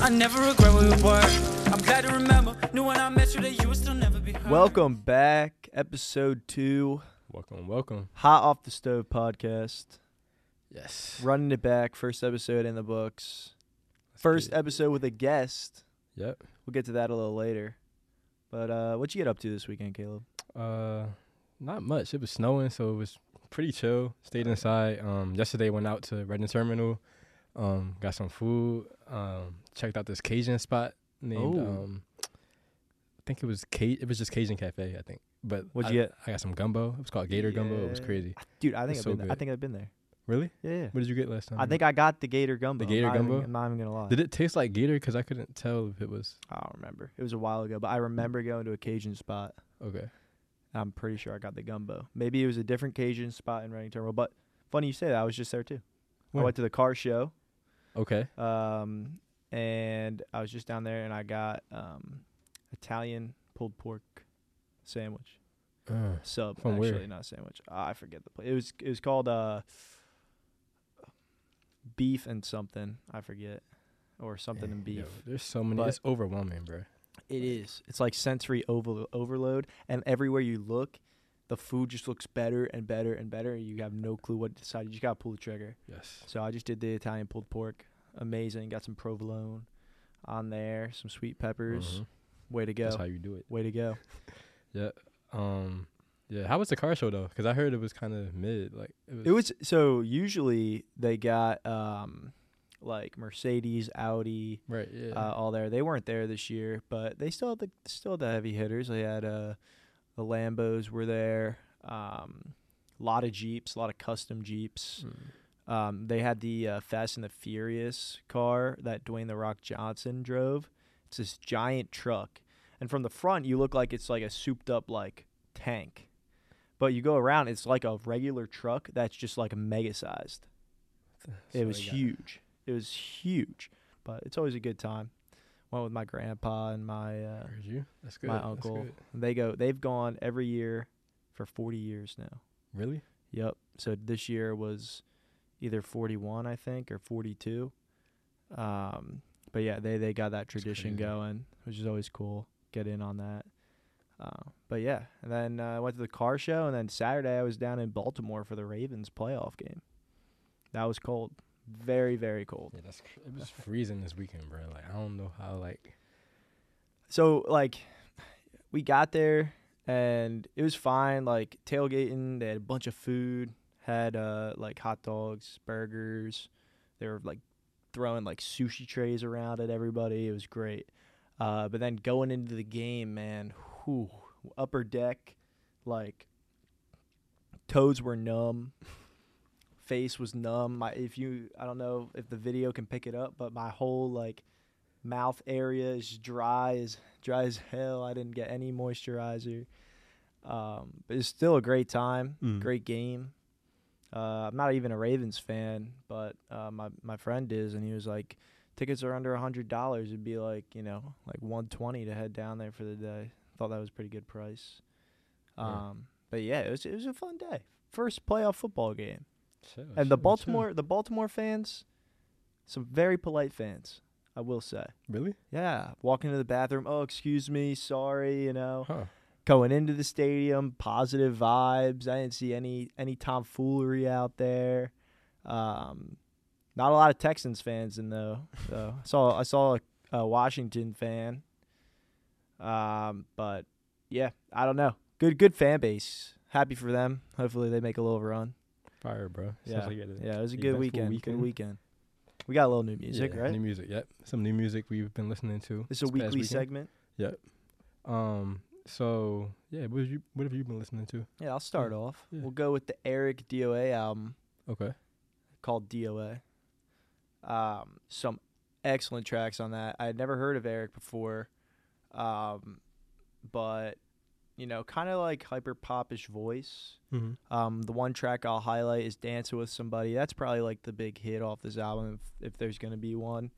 I never regret where we were. I'm glad to remember. Knew when I met you that you would still never be hurt. Welcome back, episode two, Welcome, welcome. Hot Off the Stove podcast. Yes. Running it back, first episode in the books. First episode with a guest. Yep. We'll get to that a little later. But uh, what you get up to this weekend, Caleb? Uh, not much. It was snowing, so it was pretty chill. Stayed inside. Um, yesterday went out to Reading Terminal. Um, got some food. Um, checked out this Cajun spot named Oh. um, I think it was Ca- It was just Cajun Cafe, I think. But What'd I, you get? I got some gumbo. It was called Gator Gumbo. It was crazy. Dude, I think I've so been there. I think I've been there. Really? Yeah, yeah. What did you get last time? I think I got the Gator gumbo. I'm Gator not even- gumbo? I'm not even gonna lie. Did it taste like Gator? Because I couldn't tell if it was I don't remember. It was a while ago, but I remember going to a Cajun spot. okay. I'm pretty sure I got the gumbo. Maybe it was a different Cajun spot in Reading Terminal. But funny you say that. I was just there too. I went to the car show. Okay. Um, and I was just down there and I got um, Italian pulled pork sandwich Uh, sub. From where? actually, not sandwich. Ah, I forget the place. It was it was called uh, beef and something. I forget, or something in man, beef. yo, there's so many. But- it's overwhelming, bro. It is. It's like sensory over- overload, and everywhere you look, the food just looks better and better and better. And you have no clue what to decide. You just gotta pull the trigger. Yes. So I just did the Italian pulled pork. Amazing. Got some provolone on there, some sweet peppers. Mhm. Way to go. That's how you do it. Way to go. Yeah. Um. Yeah. How was the car show though? Because I heard it was kind of mid. Like it was. It was so usually they got um like Mercedes, Audi, right. Yeah. uh, all there. They weren't there this year, but they still had the still had the heavy hitters. They had uh the Lambos were there. Um, a lot of Jeeps, a lot of custom Jeeps. Mm. Um, they had the uh, Fast and the Furious car that Dwayne the Rock Johnson drove. It's this giant truck, and from the front you look like it's like a souped up like tank, but you go around it's like a regular truck that's just like mega sized. So It was huge. It was huge, but it's always a good time. Went with my grandpa and my uh, Heard you. That's good. my uncle. They go. They've gone every year for forty years now. Really? Yep. So this year was either 41, I think, or 42. Um, but yeah, they they got that tradition going, which is always cool. Get in on that. Uh, but yeah, and then uh, I went to the car show, and then Saturday I was down in Baltimore for the Ravens playoff game. That was cold, very very cold. Yeah. That's. It was freezing this weekend, bro. Like I don't know how. Like. So like, we got there and it was fine. Like tailgating, they had a bunch of food, had uh like hot dogs, burgers. They were like throwing like sushi trays around at everybody. It was great. Uh, but then going into the game, man, whew, upper deck, like toes were numb, face was numb. My if you, I don't know if the video can pick it up, but my whole like mouth area is dry as dry as hell. I didn't get any moisturizer. Um, but it's still a great time, Mm. great game. Uh, I'm not even a Ravens fan, but uh, my my friend is, and he was like, tickets are under a hundred dollars. It'd be like you know like one twenty to head down there for the day. Thought that was a pretty good price. Yeah. Um, but yeah, it was it was a fun day. First playoff football game, and the. Baltimore the Baltimore fans, some very polite fans, I will say. Really? Yeah, walking to the bathroom. Oh, excuse me, sorry. You know, Huh. Going into the stadium, positive vibes. I didn't see any any tomfoolery out there. Um, not a lot of Texans fans in though. So I saw I saw a, a Washington fan. Um, but yeah, I don't know. Good good fan base. Happy for them. Hopefully they make a little run. Fire, bro. Yeah, like a yeah. It was a good weekend. Good weekend. weekend. We got a little new music, yeah, right? New music. Yep. Some new music we've been listening to. This is a weekly weekend. segment. Yep. Um. So yeah, what have you what have you been listening to? Yeah, I'll start off. Yeah. We'll go with the Eric DOA album. Okay. called DOA. Um, some excellent tracks on that. I had never heard of Eric before, um, but you know, kind of like hyper popish voice. Mm-hmm. Um, the one track I'll highlight is "Dancing with Somebody." That's probably like the big hit off this album, if, if there's gonna be one.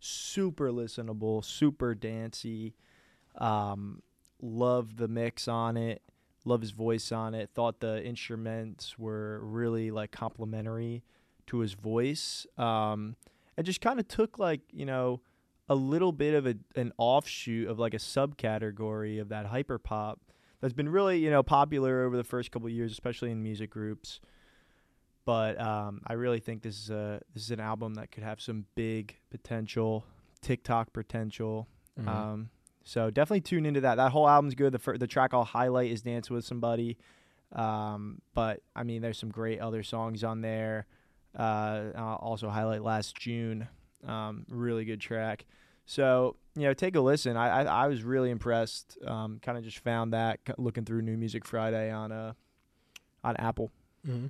Super listenable, super dancey. Um, love the mix on it. Love his voice on it. Thought the instruments were really like complementary to his voice. Um, and just kind of took like you know a little bit of a, an offshoot of like a subcategory of that hyper pop that's been really you know popular over the first couple of years, especially in music groups. But um, I really think this is a this is an album that could have some big potential, TikTok potential. Mhm. Um, so definitely tune into that. That whole album's good. The fir- the track I'll highlight is "Dance with Somebody," um, but I mean, there's some great other songs on there. Uh, I'll also highlight "Last June," um, really good track. So you know, take a listen. I I, I was really impressed. Um, kind of just found that looking through New Music Friday on uh on Apple. Mm-hmm.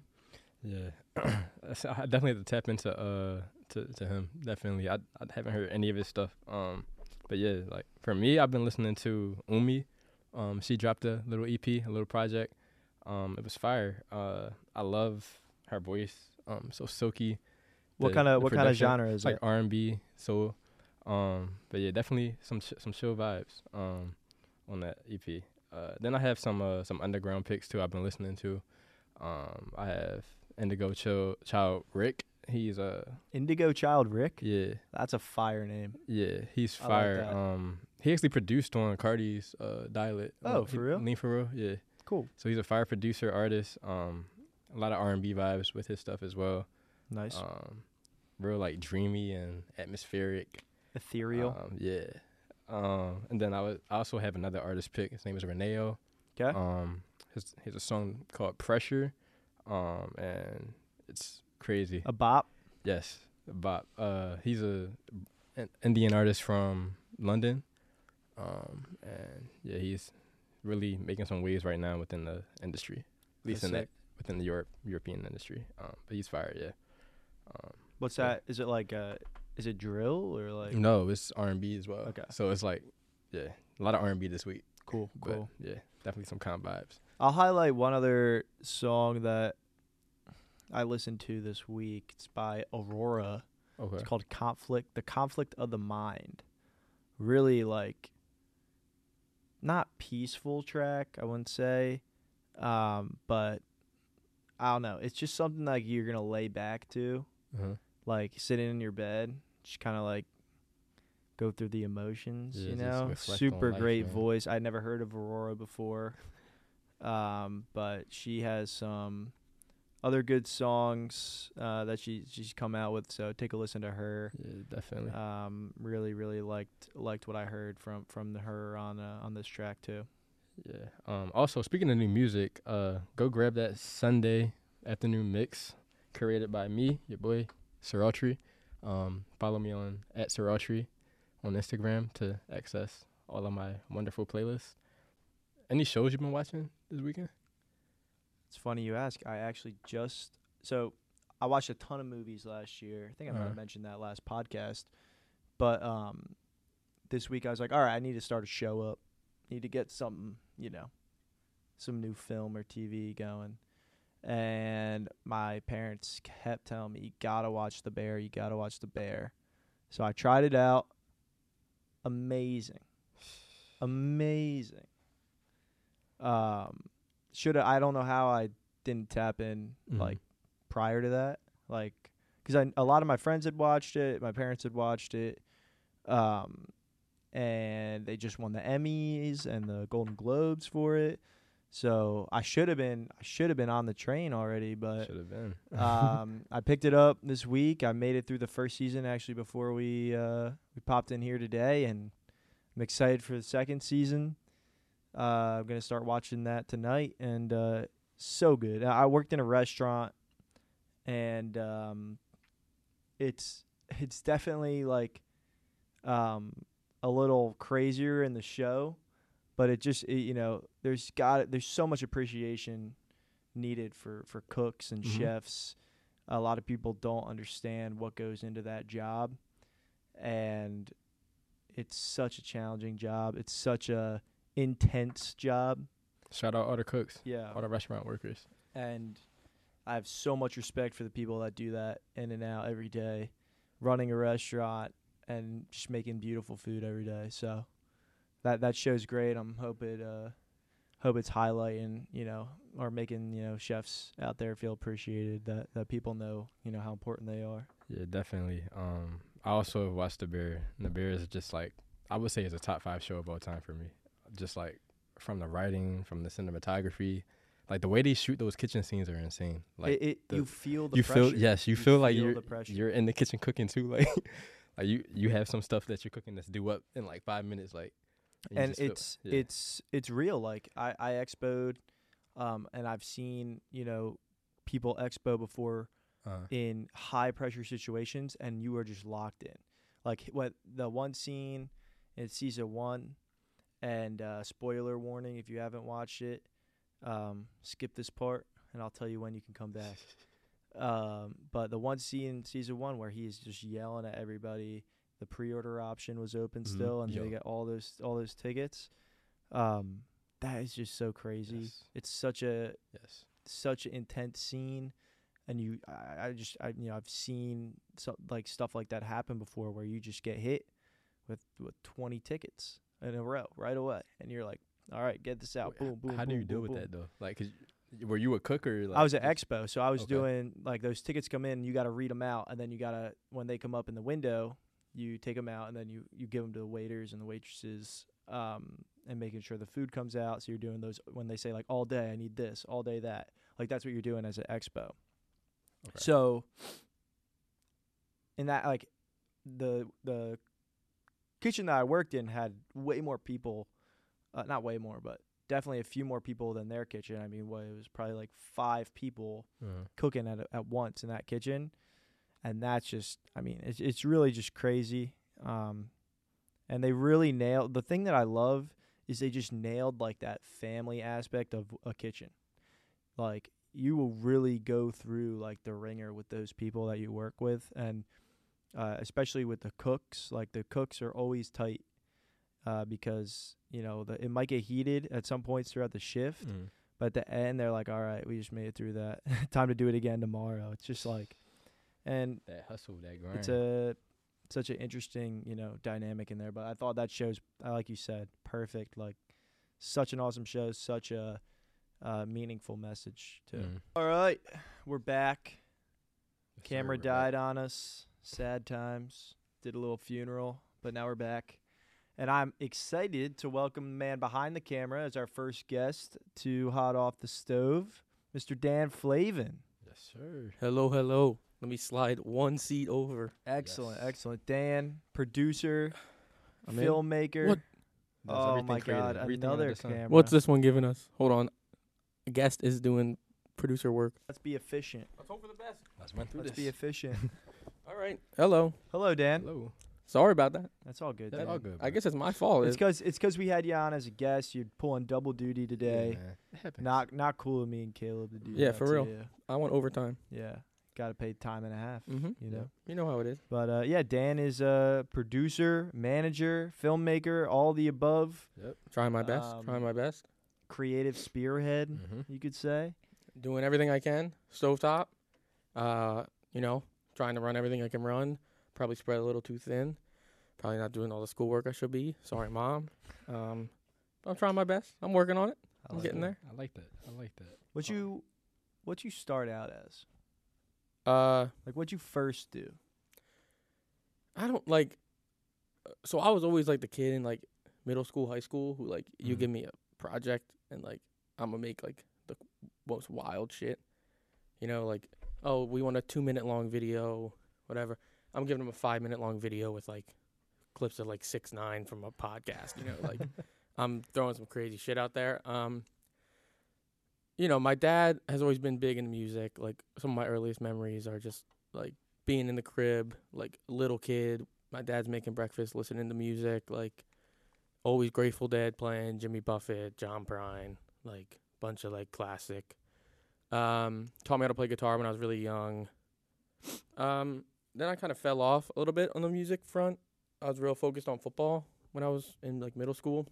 Yeah, That's- I definitely have to tap into uh to, to him. Definitely, I I haven't heard any of his stuff. Um, but yeah, like for me, I've been listening to Umi. Um, she dropped a little EP, a little project. Um, it was fire. Uh, I love her voice. Um, so silky. What kind of what kind of genre is like it? R and B, soul. Um, but yeah, definitely some ch- some chill vibes. Um, on that EP. Uh, then I have some uh some underground picks too. I've been listening to. Um, I have Indigo Chill Child Rick. He's a Indigo Child Rick. yeah That's a fire name. yeah he's I like fire. um, he actually produced on Cardi's uh Dialect. Oh, Uh, for real? Lean for real. Yeah. Cool. So he's a fire producer artist. Um, a lot of R and B vibes with his stuff as well. Nice. Um, real like dreamy and atmospheric. Ethereal. Um, yeah. Um, and then I would I also have another artist pick. His name is Reneo. Okay. Um, his he has a song called Pressure. Um, and it's crazy. a bop. Yes, Bob. Uh, he's a an Indian artist from London. Um, and yeah, he's really making some waves right now within the industry, at least That's in that within the Europe European industry. Um, but he's fired. Yeah. Um, What's Yeah. that? Is it like uh is it drill or like no, it's R and B as well. Okay. So it's like, yeah, a lot of R and B this week. cool, But cool. yeah, definitely some calm vibes. I'll highlight one other song that I listened to this week. It's by Aurora. Okay. It's called Conflict, The Conflict of the Mind. Really like not peaceful track, I wouldn't say. Um, but I don't know. It's just something like you're gonna lay back to. Uh-huh. like sitting in your bed, just kind of like go through the emotions, Yeah, you know. Super life, great man. voice. I'd never heard of Aurora before, um, but she has some other good songs uh, that she she's come out with. So take a listen to her. Yeah, definitely. Um, really, really liked liked what I heard from from her on uh, on this track too. Yeah. Um. Also, speaking of new music, uh, go grab that Sunday afternoon mix, curated by me, your boy Sirautry. Um, follow me on at Sirautry on Instagram to access all of my wonderful playlists. Any shows you've been watching this weekend? It's funny you ask. I actually just so I watched a ton of movies last year. I think I might Uh-huh. have mentioned that last podcast. But um this week I was like, all right, I need to start a show up. Need to get something, you know, some new film or TV going. And my parents kept telling me, you gotta watch The Bear, you gotta watch The Bear. So I tried it out. Amazing. Amazing. Um should I don't know how I didn't tap in Mhm. like prior to that. Like I a lot of my friends had watched it, my parents had watched it. Um and they just won the Emmys and the Golden Globes for it. So I should have been I should have been on the train already, but Should have been. um, I picked it up this week. I made it through the first season actually before we uh, we popped in here today, and I'm excited for the second season. Uh, I'm gonna start watching that tonight, and uh, so good. I worked in a restaurant, and um, it's it's definitely like um, a little crazier in the show, but it just it, you know there's got there's so much appreciation needed for for cooks and Mhm. chefs. A lot of people don't understand what goes into that job, and it's such a challenging job. It's such a intense job. Shout out all the cooks, Yeah, all the restaurant workers. and I have so much respect for the people that do that in and out every day, running a restaurant and just making beautiful food every day. So that that show's great. I'm hope it uh hope it's highlighting, you know, or making, you know, chefs out there feel appreciated that that people know, you know, how important they are. Yeah, definitely. Um, I also have watched The Bear. And The Bear is just like I would say it's a top five show of all time for me. Just like from the writing, from the cinematography, like the way they shoot those kitchen scenes are insane. Like it, it the- you feel the you pressure. feel yes, you, feel like you're the pressure. you're in the kitchen cooking too. Like like you you have some stuff that you're cooking that's due up in like five minutes. Like you and just feel- it's yeah. it's it's real. Like I I expoed, um, and I've seen you know people expo before uh, in high pressure situations, and you are just locked in. Like what the one scene in season one, and uh, spoiler warning if you haven't watched it, um, skip this part, and I'll tell you when you can come back. Um, but the one scene in season one where he is just yelling at everybody, the pre-order option was open Mhm. still, and Yo. they got all those all those tickets. Um, that is just so crazy. Yes. It's such a yes. such an intense scene and you I, I just I you know I've seen so, like stuff like that happen before where you just get hit with with 20 tickets in a row right away and you're like all right get this out Wait, boom boom How do boom, you deal boom, with that though? Like, 'cause were you a cook or like I was at Expo so I was Okay. doing like those tickets come in you got to read them out and then you got to when they come up in the window you take them out and then you you give them to the waiters and the waitresses um and making sure the food comes out so you're doing those when they say like all day I need this all day that like that's what you're doing as an expo Okay. So in that like the the kitchen that I worked in had way more people uh, not way more but definitely a few more people than their kitchen. I mean, what it was probably like 5 people Uh, cooking at at once in that kitchen. And that's just I mean, it's it's really just crazy. Um and they really nailed the thing that I love is they just nailed like that family aspect of a kitchen. Like you will really go through like the ringer with those people that you work with and uh, especially with the cooks like the cooks are always tight uh, because you know the, it might get heated at some points throughout the shift mm. but at the end they're like all right we just made it through that time to do it again tomorrow it's just like and that hustle, that grind. it's a such an interesting you know dynamic in there but i thought that shows uh, like you said perfect like such an awesome show such a uh, meaningful message too. Mm. all right we're back camera back. died on us sad times did a little funeral but now we're back and i'm excited to welcome the man behind the camera as our first guest to hot off the stove mr dan flavin Yes, sir. Hello, hello. Let me slide one seat over. excellent Yes. excellent dan producer I'm in. filmmaker What? Oh my god everything another camera What's this one giving us? Hold on. A guest is doing producer work. let's be efficient Let's hope for the best. Let's run through let's this. be efficient All right. Hello. hello dan Hello. Sorry about that. that's all good That's Dan. all good. I guess it's my fault. it's It- because it's because we had you on as a guest you're pulling double duty today man. It happens. Not not cool of me and Caleb to do Yeah, that for real. you. I want overtime. Yeah, got to pay time and a half. Mm-hmm. You know. You know how it is. But uh, yeah, Dan is a producer, manager, filmmaker, all the above, Yep. Trying my best. Um, trying my best. creative spearhead, Mm-hmm. you could say. Doing everything I can. Stovetop. Uh, you know, trying to run everything I can run. Probably spread a little too thin. Probably not doing all the schoolwork I should be. Sorry, mom. Um, I'm trying my best. I'm working on it. I I'm like getting it. there. I like that. I like that. What you, what you start out as? Uh, Like what you first do? I don't like. So I was always like the kid in like middle school, high school who like you Mhm. give me a project and like I'm gonna make like the most wild shit. You know, like oh we want a two minute long video, whatever. I'm giving them a five minute long video with like clips of like six nine from a podcast. You know, like I'm throwing some crazy shit out there. Um, you know, my dad has always been big into music. Like some of my earliest memories are just like being in the crib, like little kid. My dad's making breakfast, listening to music, like always Grateful Dead playing, Jimmy Buffett, John Prine, like bunch of like classic. Um, taught me how to play guitar when I was really young. Um, then I kind of fell off a little bit on the music front. I was real focused on football when I was in like middle school.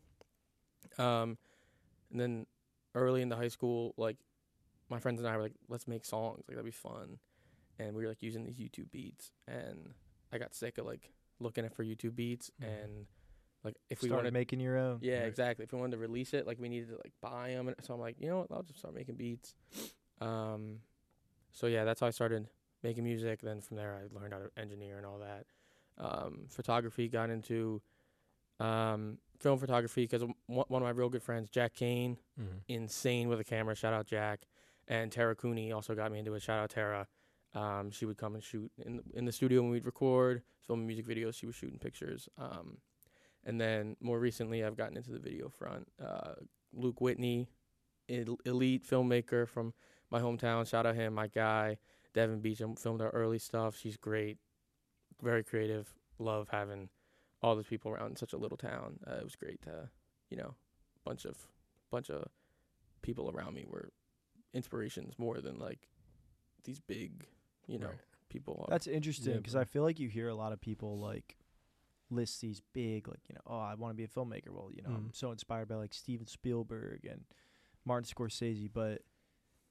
Um, and then early in the high school, like my friends and I were like, let's make songs, like that'd be fun. And we were like using these YouTube beats, and I got sick of like looking at for YouTube beats, Mhm. and like if we Start wanted, making your own. yeah, Right. exactly. If we wanted to release it, like we needed to like buy them, and so I'm like, you know what, I'll just start making beats. Um, so yeah, that's how I started making music. Then from there, I learned how to engineer and all that. um, photography. Got into um, film photography because one of my real good friends, Jack Kane, Mm-hmm. insane with a camera. Shout out Jack, and Tara Cooney also got me into it. Shout out Tara. Um, she would come and shoot in the, in the studio when we'd record, film music videos. She was shooting pictures. Um, and then more recently, I've gotten into the video front. Uh, Luke Whitney, el- elite filmmaker from my hometown. Shout out him, my guy. Devin Beecham filmed our early stuff. She's great, very creative. Love having all those people around in such a little town. Uh, it was great to, you know, bunch of bunch of people around me were inspirations more than like these big, you know, Right. people. That's interesting because. I feel like you hear a lot of people like list these big, like you know, oh, I want to be a filmmaker. Well, you know, I'm Mhm. so inspired by like Steven Spielberg and Martin Scorsese, but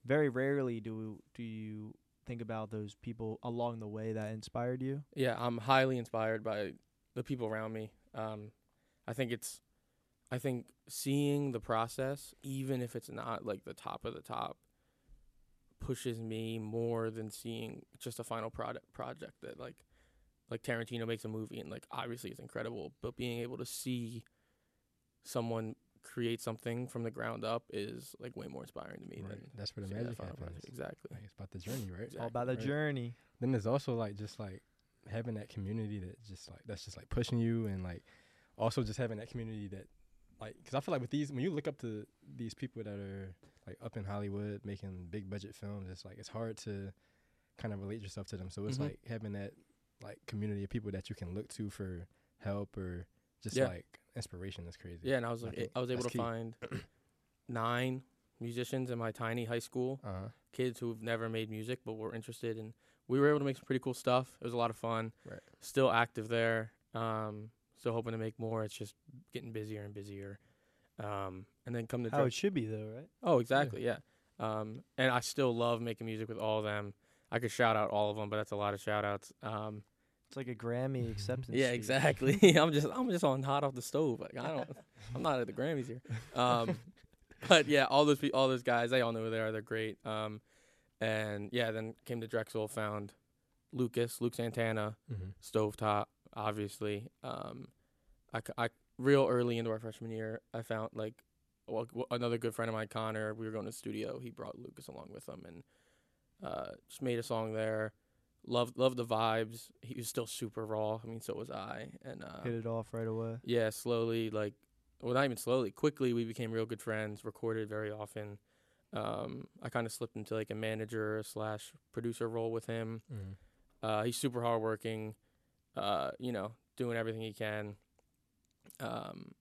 very rarely do do you think about those people along the way that inspired you. yeah, I'm highly inspired by the people around me. Um, I think it's, I think seeing the process, even if it's not like the top of the top, pushes me more than seeing just a final product project that like, like Tarantino makes a movie and like obviously it's incredible, but being able to see someone create something from the ground up is like way more inspiring to me Right. than That's where the seeing that magic happens. project. Exactly. Like, it's about the journey, right? It's all about the Right. journey. Then there's also like just like having that community that just like that's just like pushing you and like also just having that community that like because I feel like with these when you look up to these people that are like up in Hollywood making big budget films, it's like it's hard to kind of relate yourself to them. So it's Mhm. like having that like community of people that you can look to for help or just Yeah. like inspiration is crazy. Yeah, and I was like, think I was able to key. find nine musicians in my tiny high school, Uh huh. kids who've never made music but were interested, and we were able to make some pretty cool stuff. It was a lot of fun. Right. Still active there. Um, still hoping to make more. It's just getting busier and busier. Um, and then come to How drum- it should be though, right? oh, exactly, yeah. Um, and I still love making music with all of them. I could shout out all of them, but that's a lot of shout outs. Um, It's like a Grammy acceptance. yeah, speech. exactly. I'm just I'm just on hot off the stove. Like I don't I'm not at the Grammys here. Um, but yeah, all those pe- all those guys, they all know who they are. They're great. Um, and yeah, then came to Drexel, found Lucas, Luke Santana, Mm-hmm. Stovetop, obviously. Um, I, c- I- real early into our freshman year, I found like well, w- another good friend of mine, Connor. We were going to the studio. He brought Lucas along with him, and uh, just made a song there. Loved loved the vibes. He was still super raw. I mean, so was I. And uh, Hit it off right away. yeah, slowly, like, well, not even slowly, quickly, we became real good friends, recorded very often. Um, I kind of slipped into like a manager slash producer role with him. Mm-hmm. Uh, he's super hardworking, uh, you know, doing everything he can. Um,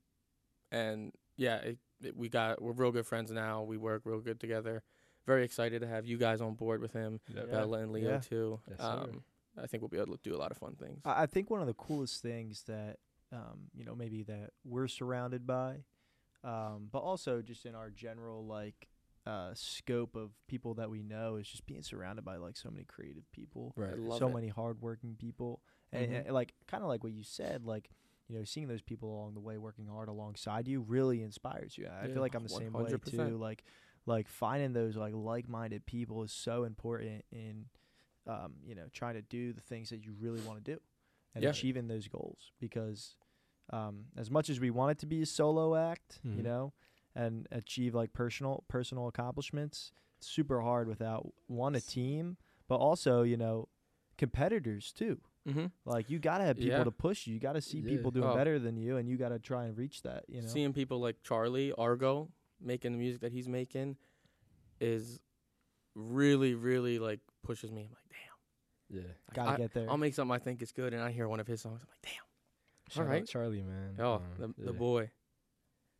and yeah, it, it, we got, we're real good friends now. We work real good together. Very excited to have you guys on board with him, Yep. Yeah. Bella and Leo Yeah. too. Yes, um, I think we'll be able to do a lot of fun things. I I think one of the coolest things that um, you know maybe that we're surrounded by, um, but also just in our general like uh, scope of people that we know is just being surrounded by like so many creative people, Right. I love so it. many hardworking people, and, Mhm. and, like kind of like what you said, like you know seeing those people along the way working hard alongside you really inspires you. I Yeah, feel like I'm the same way too. Like like finding those like like-minded people is so important in um, you know trying to do the things that you really want to do and Yeah. achieving those goals because um, as much as we want it to be a solo act you Mhm. know and achieve like personal personal accomplishments it's super hard without one a team but also you know competitors too mm-hmm. like you gotta have people Yeah. to push you you gotta see Yeah. people doing Oh. better than you and you gotta try and reach that you know seeing people like Charlie Argo making the music that he's making is really, really like pushes me. I'm like, damn, Yeah. Like, gotta I, get there I'll make something I think is good, and I hear one of his songs. I'm like, damn, Shout right. out Charlie, man. oh, Um, the, yeah. the boy.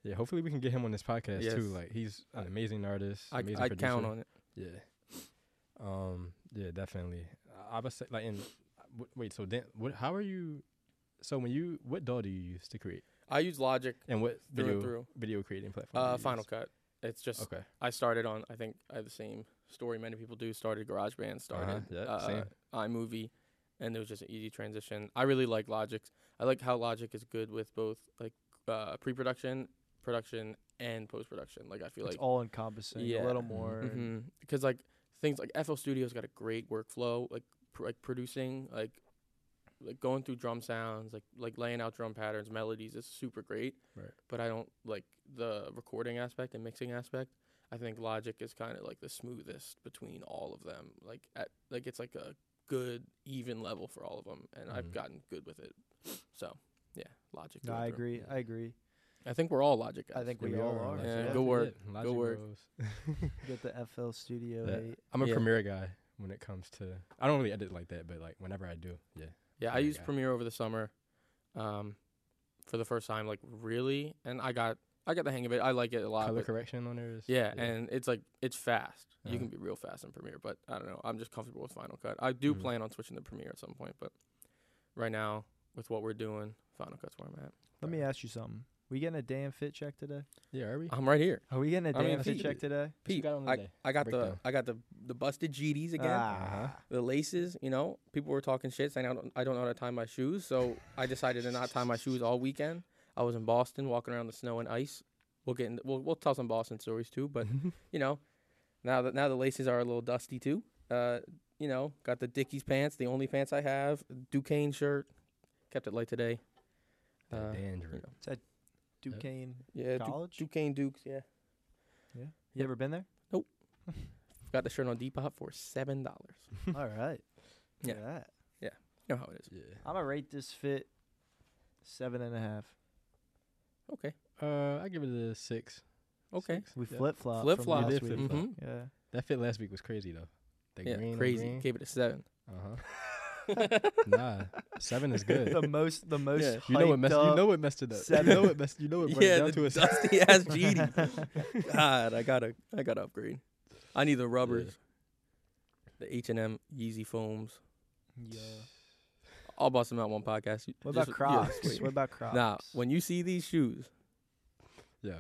Yeah, hopefully we can get him on this podcast Yes. too. Like he's an amazing artist. I amazing I producer. count on it. Yeah. Um. Yeah, definitely. I would say like in. w- Wait. So then, what? How are you? So when you, what DAW do you use to create, I use Logic and what through video and through. video creating platform? do Uh, you Final use? Cut. It's just Okay. I started on. I think I have the same story many people do. Started GarageBand. Started yeah, uh, same. iMovie, and it was just an easy transition. I really like Logic. I like how Logic is good with both like uh, pre-production, production, and post-production. Like I feel it's like all encompassing Yeah. a little more Because like things like FL Studio's got a great workflow, like pr- like producing, like like going through drum sounds, like like laying out drum patterns, melodies is super great. Right. But I don't like the recording aspect and mixing aspect. I think Logic is kind of like the smoothest between all of them. Like at like it's like a good even level for all of them, and I've Mhm. gotten good with it. So yeah, Logic. No, I and through. agree. I agree. I think we're all Logic guys. I think Yeah, we all are. Logic. Yeah, yeah. good work. Logic work. Get the FL Studio Yeah. 8. I'm a Yeah. Premiere guy when it comes to. I don't really edit like that, but like whenever I do, yeah. Yeah, I used. Premiere over the summer, um, for the first time, like really, and I got I got the hang of it. I like it a lot. Color correction on there is. yeah, and it's like it's fast. You Uh-huh. can be real fast in Premiere, but I don't know. I'm just comfortable with Final Cut. I do Mhm. plan on switching to Premiere at some point, but right now with what we're doing, Final Cut's where I'm at. Let me ask you something. We getting a damn fit check today? yeah. Are we? I'm right here. Are we getting a I mean, damn fit Pete- check today? Pete, got on I, today? I got Breakdown. the I got the the busted GDs again. Ah. the laces, you know, people were talking shit saying I don't, I don't know how to tie my shoes, so I decided to not tie my shoes all weekend. I was in Boston walking around the snow and ice. We'll get in, we'll we'll tell some Boston stories too, but you know, now that now the laces are a little dusty too. Uh, you know, got the Dickies pants, the only pants I have, Duquesne shirt, kept it light today. That Uh, dandruff. you know, Duquesne. yeah, Du- Duquesne Dukes, yeah. Yeah. You ever been there? Nope. Got the shirt on Depop for seven dollars. All right. Yeah. Look at that. You know how it is. Yeah. I'm gonna rate this fit seven and a half. Okay, Uh, I give it a six. okay. Six, We yeah. flip flop. Flip-flop. Last You did week. flip-flop. Mhm. Yeah. That fit last week was crazy though. The Yeah, green crazy. green. Gave it a seven. Uh huh. nah, seven is good. the most. The most. Yeah. You know what messed. You know what messed it up. seven. You know what messed. You know what brought it yeah, down to a seven. dusty ass GD. God, I gotta, I gotta upgrade. I need the rubbers, the H and M Yeezy foams. Yeah. I'll bust them out one podcast. What just- about yeah, Crocs? wait. what about Crocs? Nah, when you see these shoes, Yeah,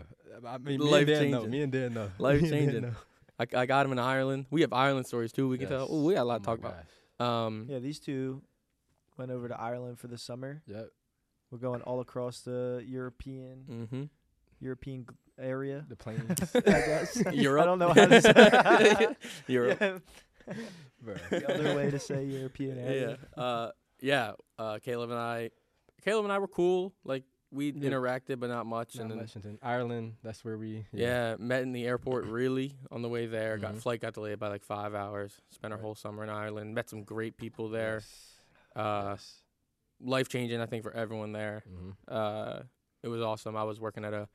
I mean, me Life and Dan know. changing. Me and Dan know. Life Me and Dan changing. know. I, I got them in Ireland. We have Ireland stories too. We can tell. Yes. Oh, we got a lot Oh to talk my about. Um, Yeah, these two went over to Ireland for the summer. Yep. We're going all across the European mm-hmm. European g- area. The plains, I guess. Europe. I don't know how to say. Europe. Yeah. The other way to say European area. Yeah. Uh, yeah. Uh, Caleb and I, Caleb and I were cool. Like we Yeah. interacted, but not much. Not and then much. And then Ireland. That's where we. Yeah, met in the airport really on the way there. Got Mhm. flight got delayed by like five hours. Spent our Right. whole summer in Ireland. Met some great people there. Yes. Uh, Yes. life changing, I think, for everyone there. Mhm. Uh, it was awesome. I was working at a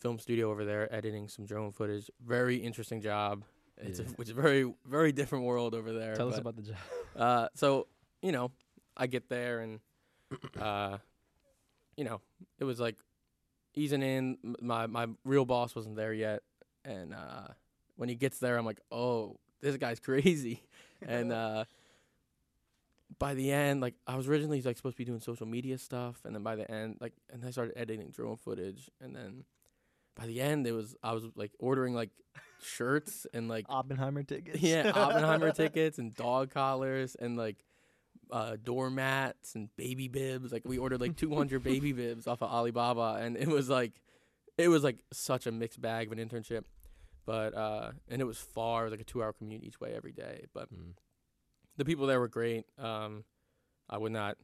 film studio over there, editing some drone footage. Very interesting job. It's Yeah. a, it's a very very different world over there. Tell us about the job. Uh, so you know, I get there and uh, you know, it was like easing in. My my real boss wasn't there yet, and uh, when he gets there, I'm like, oh, this guy's crazy, and uh, by the end, like I was originally like supposed to be doing social media stuff, and then by the end, like, and I started editing drone footage, and then by the end, it was I was like ordering like shirts and like Oppenheimer tickets. yeah, Oppenheimer tickets and dog collars and like uh, doormats and baby bibs. Like we ordered like 200 baby bibs off of Alibaba, and it was like, it was like such a mixed bag of an internship. But uh, and it was far, it was like a two-hour commute each way every day. But Mm. the people there were great. Um, I would not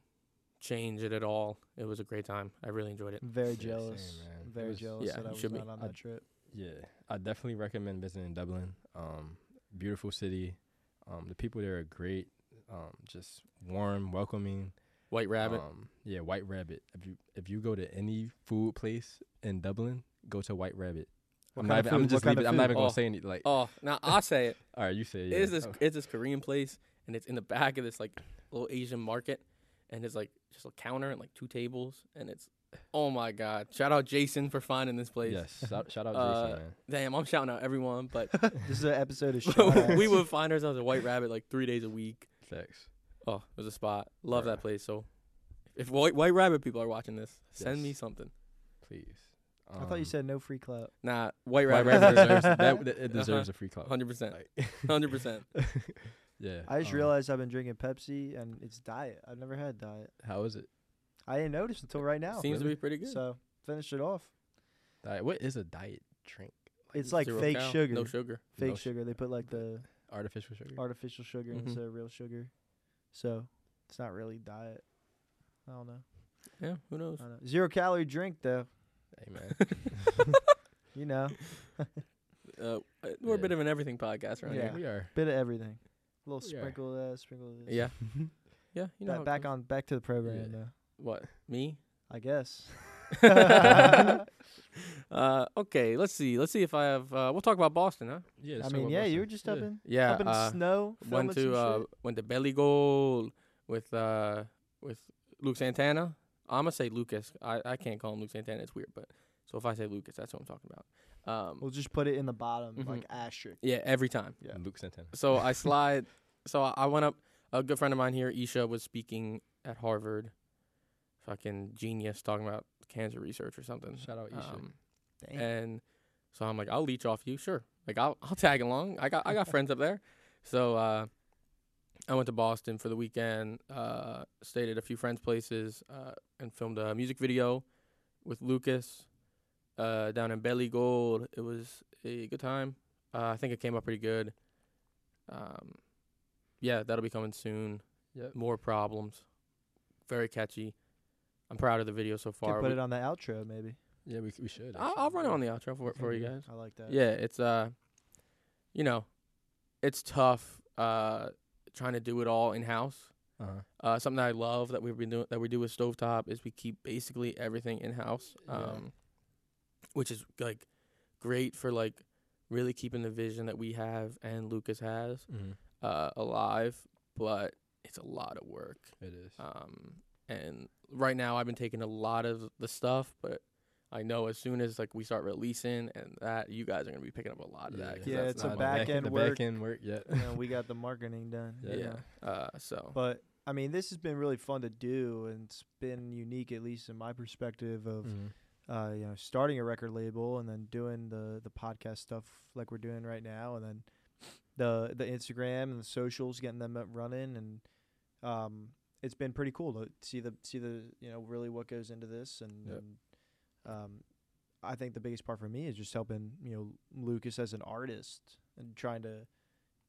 change it at all. It was a great time. I really enjoyed it. Very Yeah, same, jealous. man. Very was- jealous Yeah, that I was should be. not on I- that trip. Yeah, I definitely recommend visiting Dublin. Um, beautiful city. Um, the people there are great. Um, just warm, welcoming. White Rabbit. Um, yeah, White Rabbit. If you if you go to any food place in Dublin, go to White Rabbit. What I'm not even, I'm just leaving, I'm not food? even gonna Oh. say any like. oh, now I'll say it. All right, you say it. It is this Oh. it's this Korean place and it's in the back of this like little Asian market and it's like just a counter and like two tables and it's oh my god. Shout out Jason for finding this place. Yes, shout, shout out Uh, Jason, man. Damn, I'm shouting out everyone, but This is an episode of shout we would find ourselves at White Rabbit like three days a week. Facts. Oh, it was a spot. Love Bruh. that place. So if White White Rabbit people are watching this, send me something. Please. I thought you Um, said no free clout. Nah, White White Rabbit Rabbit deserves deserves that, that- it deserves a free club. hundred percent, hundred percent. yeah. I just um, realized I've been drinking Pepsi and it's diet. I've never had diet. How is it? I didn't notice until right now. Seems to really? be pretty good. So finish it off. Diet. What is a diet drink? It's like Zero fake cal, sugar. No sugar. Fake No sh- sugar. They put like the Artificial sugar. artificial sugar Mhm. instead of real sugar. So it's not really diet. I don't know. Yeah, who knows? I don't know. Zero calorie drink though. Hey man. You know, Uh, we're a bit of an everything podcast around Yeah. here. we are. bit of everything. A little We sprinkle of that, sprinkle of this. Yeah, yeah. You know, Ba- how it back goes. on back to the program Yeah. though. what me? I guess. uh, okay, let's see. Let's see if I have. Uh, we'll talk about Boston, huh? Yeah. I mean, about yeah, you Boston. were just up in Yeah. up in the uh, snow. went filming some to uh, shit. went to Belly Gold with uh with Luke Santana. I'm gonna say Lucas. I, I can't call him Luke Santana. It's weird, but so if I say Lucas, that's what I'm talking about. Um, We'll just put it in the bottom, Mhm. like asterisk. yeah, every time. Yeah. Luke Santana. So I slide. so I went up. A good friend of mine here, Isha, was speaking at Harvard. Fucking genius, talking about cancer research or something. Shout out Isha. Um, and so I'm like, I'll leech off you, sure. Like I'll I'll tag along. I got I got friends up there. So uh, I went to Boston for the weekend. Uh, stayed at a few friends' places uh, and filmed a music video with Lucas uh, down in Belly Gold. It was a good time. Uh, I think it came out pretty good. Um, yeah, that'll be coming soon. Yep. More problems. Very catchy. I'm proud of the video so far. Could far. put We- it on the outro maybe. Yeah, we we should. I'll, I'll run it on the outro for for you guys. I like that. Yeah, it's uh, you know, it's tough uh trying to do it all in house. Uh huh. Uh, something that I love that we've been doing that we do with Stovetop is we keep basically everything in house. Yeah. Um, which is like great for like really keeping the vision that we have and Lucas has hmm uh alive, but it's a lot of work. It is. Um, and right now I've been taking a lot of the stuff, but I know as soon as like we start releasing and that, you guys are gonna be picking up a lot of that. 'cause Yeah, that's it's a not the back end- end work. back end work. Yeah. you know, we got the marketing done. Yeah. you Yeah. Uh, so But I mean, this has been really fun to do, and it's been unique, at least in my perspective of Mhm. uh, you know starting a record label and then doing the the podcast stuff like we're doing right now, and then the the Instagram and the socials, getting them up running, and um, it's been pretty cool to see the see the you know really what goes into this, and, Yep. and um, I think the biggest part for me is just helping you know Lucas as an artist and trying to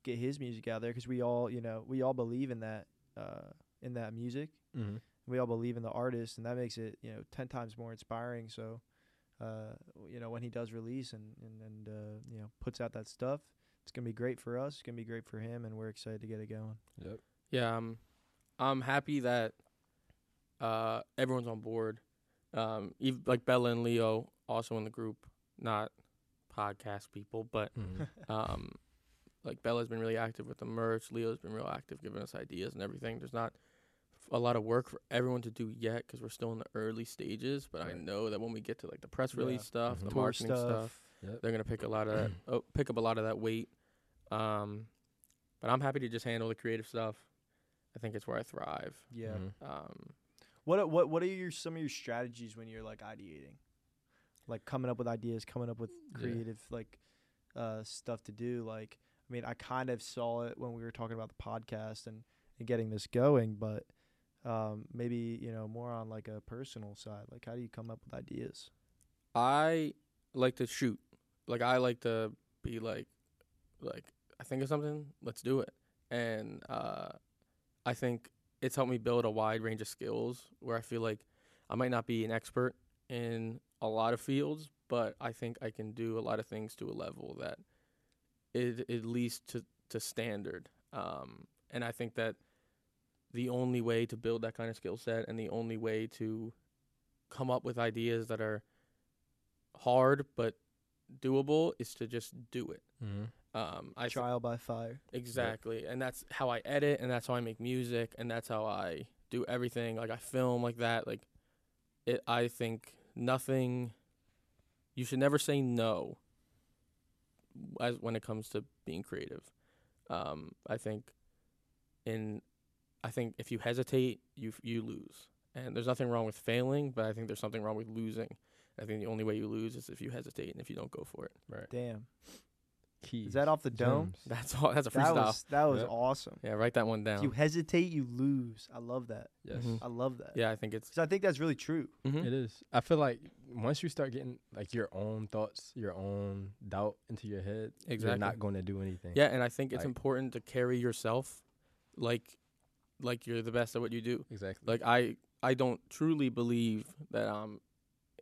get his music out there because we all you know we all believe in that uh, in that music Mhm. we all believe in the artist and that makes it you know 10 times more inspiring so uh you know when he does release and and, and uh you know puts out that stuff it's gonna be great for us it's gonna be great for him and we're excited to get it going Yep. yeah, I'm I'm happy that uh everyone's on board. Um, ev- like Bella and Leo also in the group, not podcast people, but Mhm. um, like Bella's been really active with the merch. Leo's been real active, giving us ideas and everything. There's not a lot of work for everyone to do yet because we're still in the early stages. But I know that when we get to like the press Yeah. release stuff, the Mhm. Tour marketing stuff, Yep. they're gonna pick a lot of that, oh, pick up a lot of that weight. Um, but I'm happy to just handle the creative stuff. I think it's where I thrive. yeah Mhm. Um, what are- what what are your some of your strategies when you're like ideating like coming up with ideas coming up with Yeah. creative like uh stuff to do like i mean i kind of saw it when we were talking about the podcast and, and getting this going but um maybe you know more on like a personal side like how do you come up with ideas I like to shoot. Like I like to be like, like I think of something, let's do it. And uh, I think it's helped me build a wide range of skills where I feel like I might not be an expert in a lot of fields, but I think I can do a lot of things to a level that is at least to to standard. Um, and I think that the only way to build that kind of skill set and the only way to come up with ideas that are hard but doable is to just do it. Mhm. Um, I trial by fire exactly, and that's how I edit, and that's how I make music, and that's how I do everything. Like I film like that. Like it, I think nothing. You should never say no. As when it comes to being creative, um, I think in, I think if you hesitate, you f- you lose, and there's nothing wrong with failing, but I think there's something wrong with losing. I think the only way you lose is if you hesitate and if you don't go for it. Right. damn Keys. is that off the dome gems. That's all. That's a that freestyle. was that was Yep. awesome yeah, write that one down. if you hesitate you lose i love that Yes. Mhm. i love that yeah, I think it's. because i think that's really true mhm. It is. I feel like once you start getting like your own thoughts, your own doubt into your head, Exactly. you're not going to do anything. Yeah, and I think it's Like- important to carry yourself like like you're the best at what you do. Exactly. Like I I don't truly believe that I'm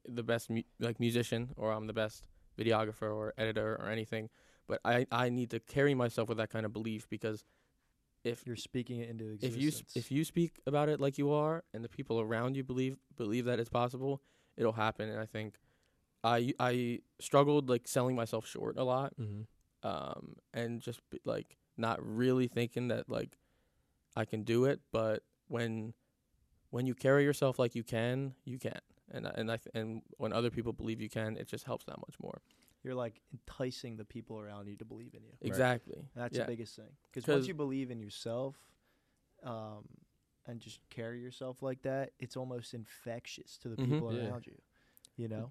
the best mu- like musician or I'm the best videographer or editor or anything, but I I need to carry myself with that kind of belief because if You're speaking it into existence, if you s- if you speak about it like you are and the people around you believe believe that it's possible, it'll happen. And I think I I struggled like selling myself short a lot, Mm-hmm. um, and just be, like not really thinking that like I can do it. But when when you carry yourself like you can, you can. And I- and I th- and when other people believe you can, it just helps that much more. You're like enticing the people around you to believe in you. Exactly. That's yeah. the biggest thing. Because once you believe in yourself, um, and just carry yourself like that, it's almost infectious to the Mhm. people Yeah. around you. You know.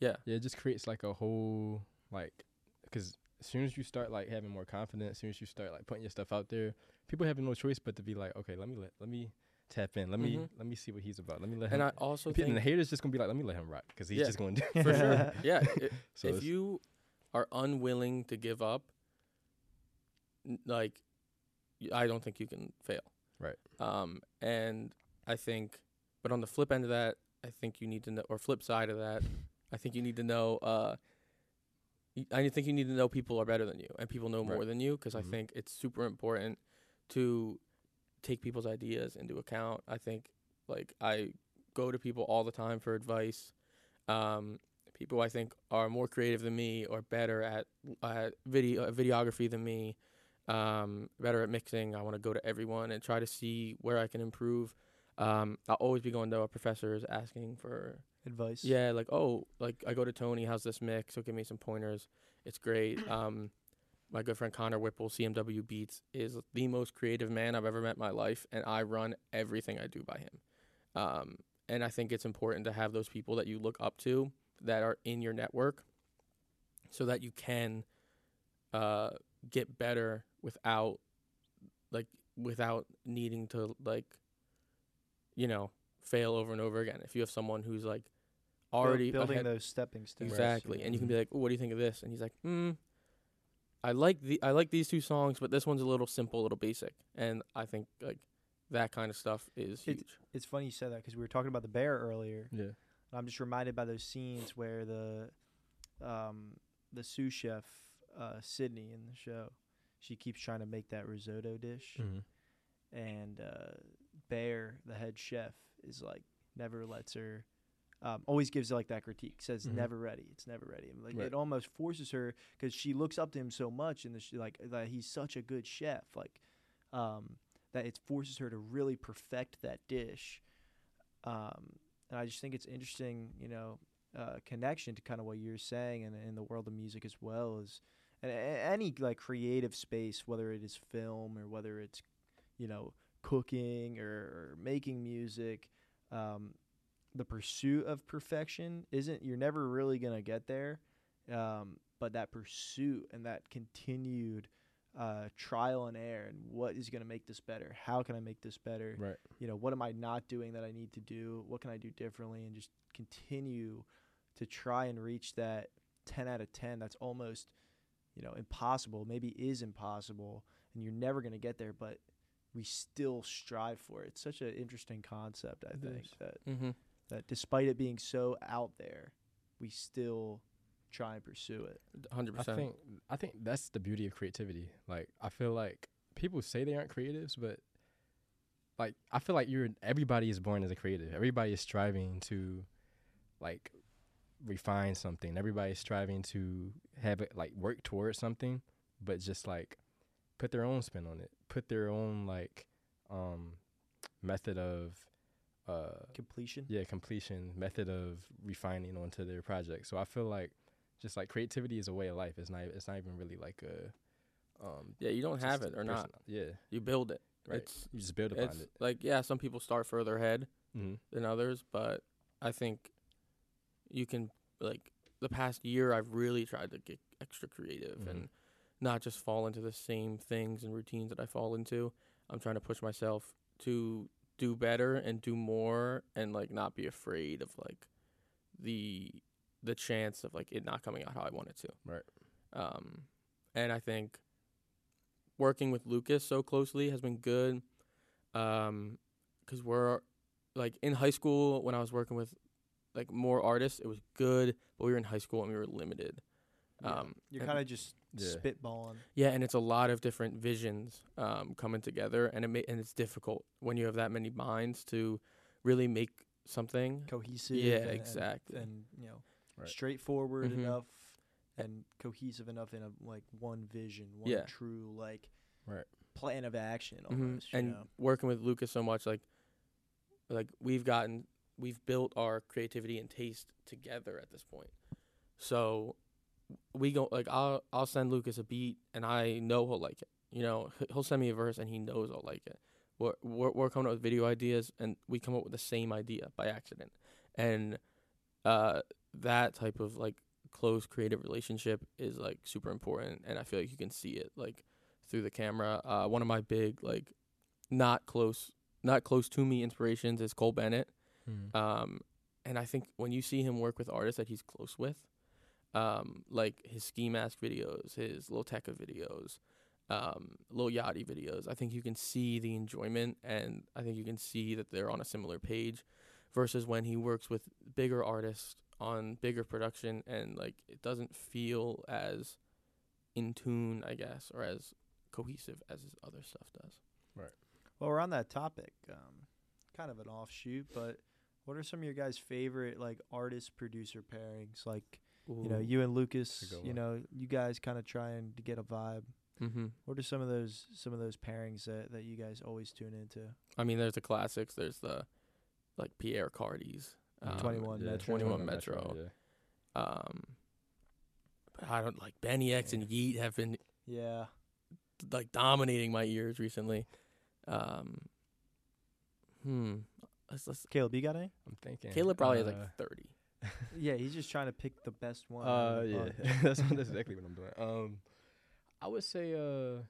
Yeah. Yeah, it just creates like a whole like because as soon as you start like having more confidence, as soon as you start like putting your stuff out there, people have no choice but to be like, okay, let me let let me tap in, let me Mhm. let me see what he's about, let me let And him. I also and pe- and the think haters just gonna be like, let me let him rock because he's Yeah. just gonna do. It. For sure, yeah. i- So if you are unwilling to give up, n- like, y- I don't think you can fail. Right. Um, and I think, but on the flip end of that, I think you need to know, or flip side of that, I think you need to know. Uh, y- I think you need to know people are better than you, and people know more Right. than you, because Mhm. I think it's super important to take people's ideas into account. I think, like, I go to people all the time for advice. Um, people I think are more creative than me or better at at video uh, videography than me, um, better at mixing. I want to go to everyone and try to see where I can improve. Um, I'll always be going to our professors asking for Advice. yeah, like oh, like I go to Tony, how's this mix? He'll give me some pointers. It's great. Um, my good friend Connor Whipple, CMW Beats, is the most creative man I've ever met in my life, and I run everything I do by him. Um, and I think it's important to have those people that you look up to that are in your network, so that you can uh, get better without like without needing to like you know fail over and over again. If you have someone who's like already building ahead- those stepping stones. exactly, and you can be like, "Oh, what do you think of this?" And he's like, "Hmm, I like the I like these two songs, but this one's a little simple, a little basic." And I think like that kind of stuff is huge. It's funny you said that because we were talking about the bear earlier. yeah, I'm just reminded by those scenes where the um, the sous chef uh, Sydney in the show, she keeps trying to make that risotto dish, Mhm. and uh, Bear, the head chef, is like never lets her. Um, always gives like that critique. Says Mhm. never ready. It's never ready. And, like Right. it almost forces her because she looks up to him so much, and the like that he's such a good chef. Like um, that it forces her to really perfect that dish. Um, and I just think it's interesting, you know, uh, connection to kind of what you're saying and in the world of music as well is and any like creative space, whether it is film or whether it's, you know, cooking or, or making music, um, the pursuit of perfection isn't you're never really gonna get there, um, but that pursuit and that continued uh, trial and error and what is gonna make this better? How can I make this better? right. you know, what am I not doing that I need to do? What can I do differently? And just continue to try and reach that 10 out of 10 that's almost, you know, impossible, maybe is impossible, and you're never going to get there, but we still strive for it. It's such an interesting concept, I It think, is. that, Mm-hmm. That despite it being so out there, we still try and pursue it. Hundred I percent. think I think that's the beauty of creativity. Like I feel like people say they aren't creatives, but like I feel like you're everybody is born as a creative. Everybody is striving to like refine something. Everybody is striving to have it like work towards something, but just like put their own spin on it. Put their own like um method of uh Completion. yeah completion method of refining onto their project so i feel like just like creativity is a way of life it's not it's not even really like a um Yeah, you don't have it a or not. yeah You build it. right It's you just build upon it's it like yeah, some people start further ahead mm-hmm. than others, but I think you can like the past year I've really tried to get extra creative Mhm. and not just fall into the same things and routines that I fall into. I'm trying to push myself to do better and do more and like not be afraid of like the the chance of like it not coming out how I want it to. Right. Um and I think working with Lucas so closely has been good um cuz we're like in high school when I was working with like more artists, it was good, but we were in high school and we were limited. Yeah. Um, You're kind of just Yeah. spitballing. yeah, and it's a lot of different visions um, coming together, and it ma- and it's difficult when you have that many minds to really make something. cohesive. Yeah, and- and- exactly. And, you know, Right. straightforward Mhm. enough and cohesive enough in a like one vision, one Yeah. true like Right. plan of action Mhm. almost. you And know? working with Lucas so much, like, like we've gotten, we've built our creativity and taste together at this point. So we go like I'll I'll send Lucas a beat and I know he'll like it. You know, he'll send me a verse and he knows I'll like it. We're we're, we're coming up with video ideas and we come up with the same idea by accident, and uh, that type of like close creative relationship is like super important, and I feel like you can see it like through the camera. Uh, one of my big like not close not close to me inspirations is Cole Bennett. Mm. Um, and I think when you see him work with artists that he's close with, um, like his Ski Mask videos, his Lil Tecca videos, um, Lil Yachty videos, I think you can see the enjoyment and I think you can see that they're on a similar page versus when he works with bigger artists on bigger production and like it doesn't feel as in tune, I guess, or as cohesive as his other stuff does. Right. Well, we're on that topic. Um, kind of an offshoot, but what are some of your guys' favorite like artist producer pairings? Like you know, you and Lucas. That's a good You one. know, you guys kind of trying to get a vibe. Mm-hmm. What are some of those some of those pairings that, that you guys always tune into? I mean, there's the classics. There's the like Pierre Carti's, um, 21 yeah, Metro. 21 Metro. Yeah. Um, but I don't like Benny X and Yeat have been Yeah. like dominating my ears recently. Um, hmm. Let's, let's, Caleb, you got any? I'm thinking. Caleb probably has uh, like 30. Yeah, he's just trying to pick the best one. Uh, yeah, that's, that's exactly what I'm doing. Um, I would say uh,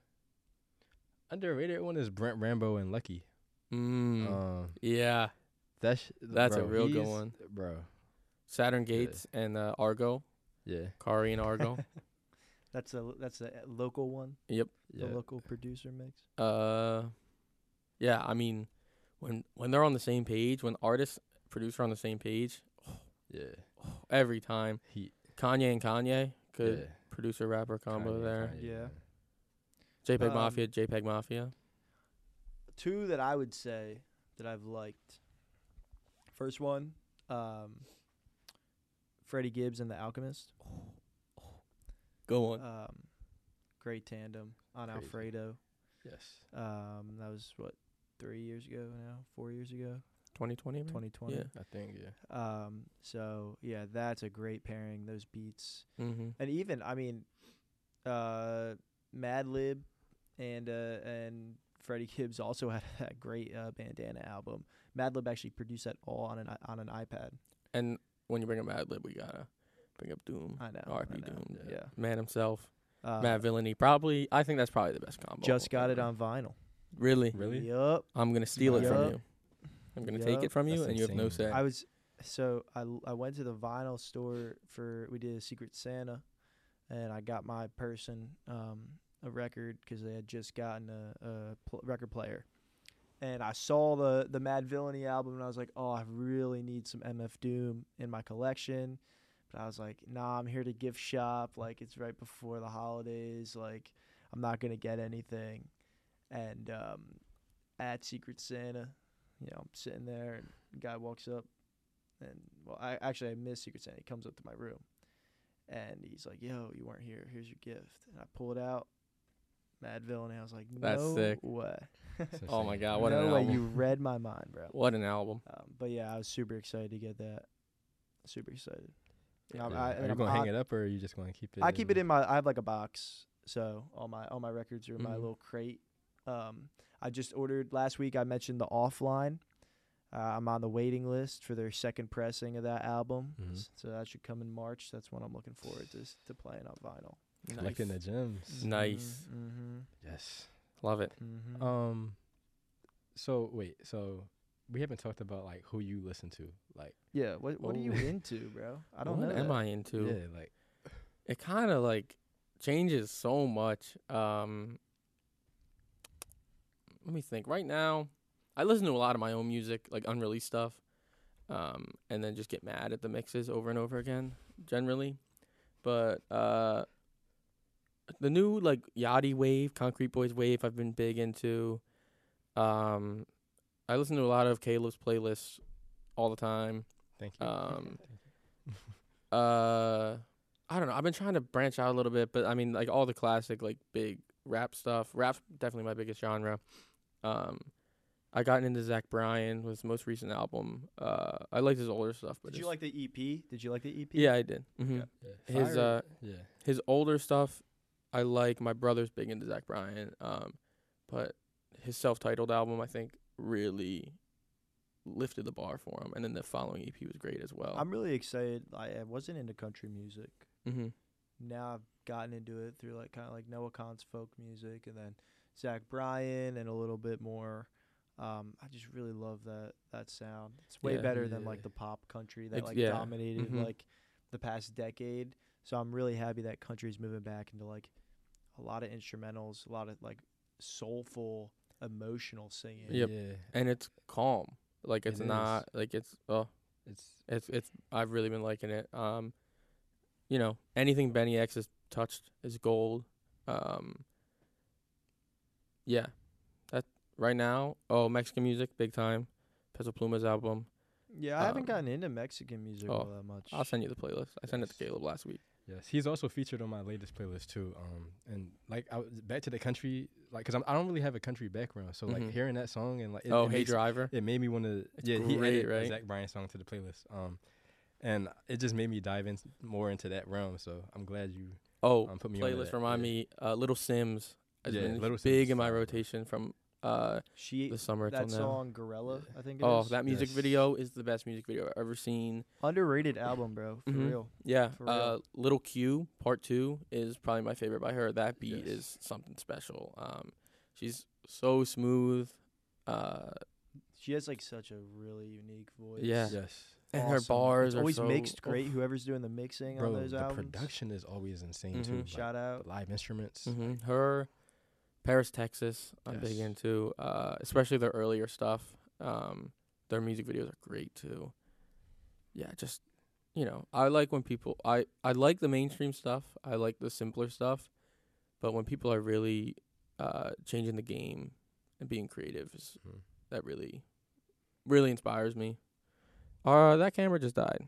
underrated one is Brent Rambo and Lucky. Mm. Um, yeah, that's That's a real good one. bro. Saturn Gates and uh, Argo, Yeah, Kari and Argo. That's a that's a local one. yep. yeah. The local producer mix. Uh, yeah. I mean, when when they're on the same page, when artist producer on the same page, yeah. every time He Kanye and Kanye, good yeah. producer rapper combo Kanye, there. Kanye, Yeah. JPEG Um, Mafia, JPEG Mafia. Two that I would say that I've liked. First one, um, Freddie Gibbs and the Alchemist. Go on. Um, great tandem on Crazy. Alfredo. Yes. Um, that was what three years ago now, four years ago, 2020. maybe? 2020. Yeah. I think yeah. Um, so yeah, that's a great pairing. Those beats, Mm-hmm. and even I mean, uh, Madlib and uh, and Freddie Gibbs also had that great uh, bandana album. Madlib actually produced that all on an i- on an iPad. And when you bring up Madlib, we gotta bring up Doom. I know. I know, Doom. Yeah. Man himself, Uh, Madvillainy. Probably, I think that's probably the best combo. just got it on vinyl. Really? Really? Yup. I'm gonna steal it from you. I'm gonna take it from you, That's and you have no say. I was so I I went to the vinyl store for we did a Secret Santa, and I got my person um, a record because they had just gotten a, a pl- record player, and I saw the the Madvillainy album and I was like, oh, I really need some MF Doom in my collection, but I was like, nah, I'm here to gift shop. Like it's right before the holidays. Like I'm not gonna get anything, and um, at Secret Santa, you know, I'm sitting there and guy walks up and well I actually I missed Secret Santa. He comes up to my room and he's like, Yo, you weren't here, here's your gift. And I pull it out, Madvillain, and I was like, That's sick. way. Oh my god, what no an way, album! you read my mind, bro. What an album! Um, but yeah, I was super excited to get that. Super excited. Yeah. Um, I- Are you I'm gonna hang it up or are you just gonna keep it? I keep it in my. I have like a box, so all my all my records are in my Mhm. little crate. Um, I just ordered last week. I mentioned the offline. Uh, I'm on the waiting list for their second pressing of that album, Mhm. So that should come in March. That's what I'm looking forward to to playing on vinyl. collecting the Nice. gems. Nice. Mm-hmm. Yes. Love it. Mm-hmm. Um. So wait. So we haven't talked about like who you listen to. Like yeah. What What are you oh. into, bro? I don't what know. What am that. I into? yeah, like It kind of like changes so much. Um, let me think. Right now, I listen to a lot of my own music, like unreleased stuff, um, and then just get mad at the mixes over and over again, generally. But uh, the new like Yachty wave, Concrete Boys wave, I've been big into. Um, I listen to a lot of Caleb's playlists all the time. Thank you. Um, uh, I don't know. I've been trying to branch out a little bit, but I mean, like all the classic, like big rap stuff. Rap's definitely my biggest genre. Um, I got into Zach Bryan with his most recent album. Uh, I liked his older stuff, but Did you like the EP? Did you like the EP? Yeah, I did. Mm-hmm. Yeah. Yeah. His uh, yeah. his older stuff, I like. My brother's big into Zach Bryan. Um, but his self-titled album, I think, really lifted the bar for him. And then the following EP was great as well. I'm really excited. I, I wasn't into country music. mm-hmm. Now I've gotten into it through like kind of like Noah Kahan's folk music, and then Zach Bryan, and a little bit more. Um, I just really love that that sound. It's way Yeah. better than Yeah. like the pop country that Ex- like yeah. dominated Mhm. like the past decade. So I'm really happy that country's moving back into like a lot of instrumentals, a lot of like soulful, emotional singing. Yep. Yeah. and it's calm. Like it's It is. not like it's oh It's it's it's I've really been liking it. Um you know, anything Benny X has touched is gold. Um Yeah. That right now, oh Mexican music, big time. Peso Pluma's album. Yeah, I haven't Um, gotten into Mexican music oh, all that much. I'll send you the playlist. I sent it to Caleb last week. yes. He's also featured on my latest playlist too. Um, and like I was back to the country, like because I don't really have a country background, so like Mhm. hearing that song and like it, oh, it Hey makes- Driver. it made me want to. It's Yeah, he added a right? Zach Bryan song to the playlist. Um, and it just made me dive in more into that realm. So I'm glad you Oh, um, put me on playlist that. remind yeah. me uh Little Simz has Yeah, been Little big in my rotation from uh she the summer that till now. song Gorilla, I think. It Oh, is. that music Yes. video is the best music video I've ever seen. underrated album, bro. For Mhm. real. Yeah, For real. uh, Little Q Part Two is probably my favorite by her. That beat Yes. is something special. Um, she's so smooth. Uh, She has like such a really unique voice. Yeah. Yes, and her bars It's are always so- mixed oof. great. Whoever's doing the mixing bro. on those the albums. production is always insane too. Mhm. like, Shout out. the live instruments. Mhm. Her, Paris, Texas. I'm big into, uh, especially their earlier stuff. Um, their music videos are great too. Yeah, just you know, I like when people. I I like the mainstream stuff. I like the simpler stuff, but when people are really uh, changing the game and being creative, is Mhm. that really, really inspires me. Uh, that camera just died.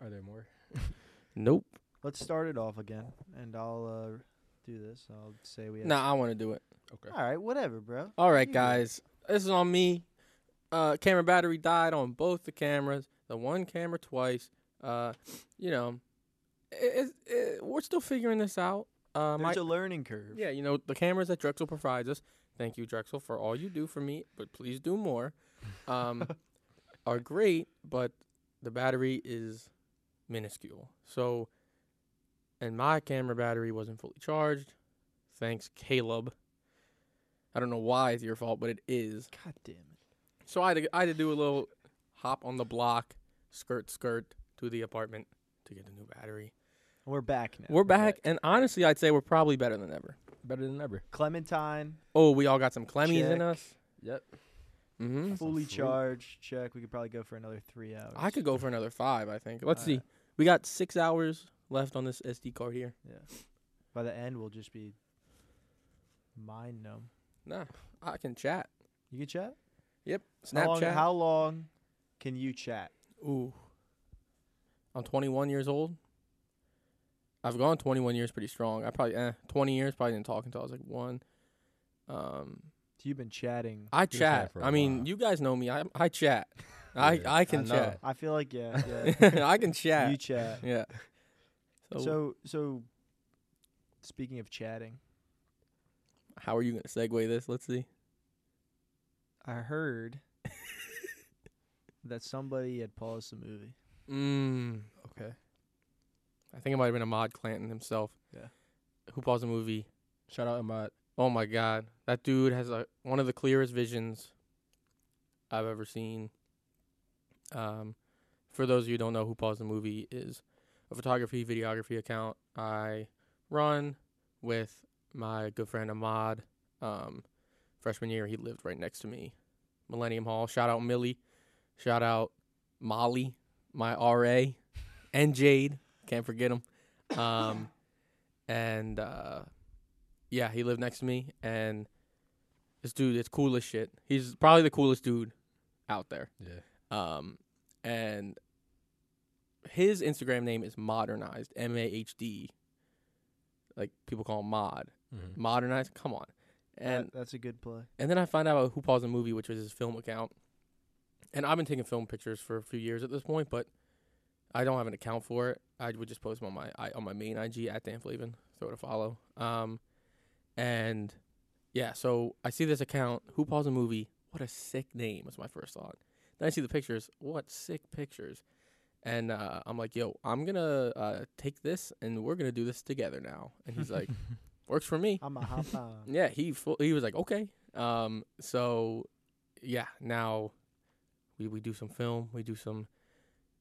Are there more? Nope. Let's start it off again, and I'll uh, do this. I'll say we. Have Nah, I want to do it. Okay. All right, whatever, bro. All right, You do it. guys. This is on me. Uh, camera battery died on both the cameras. The one camera twice. Uh, you know, it, it, it, we're still figuring this out. Uh, my, There's a learning curve. yeah, you know, the cameras that Drexel provides us. Thank you, Drexel, for all you do for me, but please do more. Um, are great, but the battery is minuscule. So, and my camera battery wasn't fully charged. Thanks, Caleb. I don't know why it's your fault, but it is. God damn it. So I had to, I had to do a little hop on the block, skirt, skirt to the apartment to get a new battery. We're back now. We're back, and honestly, I'd say we're probably better than ever. Better than ever. Clementine, Oh, we all got some Clemmies in us. Yep. Mm-hmm. fully charged. Check. We could probably go for another three hours. I could go for another five. I think. Let's see. Alright. We got six hours left on this SD card here. Yeah. By the end, we'll just be mind numb. Nah, I can chat. You can chat. Yep. How long, Snapchat. how long can you chat? Ooh. I'm 21 years old. I've gone 21 years pretty strong. I probably eh, 20 years probably didn't talk until I was like one. Um, So you've been chatting. I chat. chatting for a I mean, while. you guys know me. I I chat. I I can I chat. I feel like yeah, yeah. I can chat. you chat. yeah. So, So so. Speaking of chatting, how are you gonna segue this? Let's see. I heard that somebody had paused the movie. Mm. Okay. I think it might have been Ahmad Clanton himself. Yeah. Who paused the movie? Shout out Ahmad. Oh my god, that dude has a, one of the clearest visions I've ever seen. Um, for those of you who don't know who paused the movie is a photography videography account I run with my good friend Ahmad. Um, freshman year, he lived right next to me, Millennium Hall. Shout out Millie, shout out Molly, my RA, and Jade. Can't forget him. Um, and uh, yeah, he lived next to me, and this dude is cool as shit. He's probably the coolest dude out there. Yeah. Um, and his Instagram name is modernized, M A H D. Like people call him mod. Mhm. Modernized, come on. And That- that's a good play. and then I find out about Who Paused the Movie, which was his film account. And I've been taking film pictures for a few years at this point, but I don't have an account for it. I would just post them on my I, on my main IG at Dan Flavin. Throw it a follow. Um, and yeah, so I see this account, Who Paused the Movie. What a sick name was my first thought. Then I see the pictures. What sick pictures. And uh, I'm like, yo, I'm gonna uh, take this and we're gonna do this together now. And he's like, works for me. I'm a hop on. Yeah, he fu- he was like, okay. Um, so yeah, now we we do some film, we do some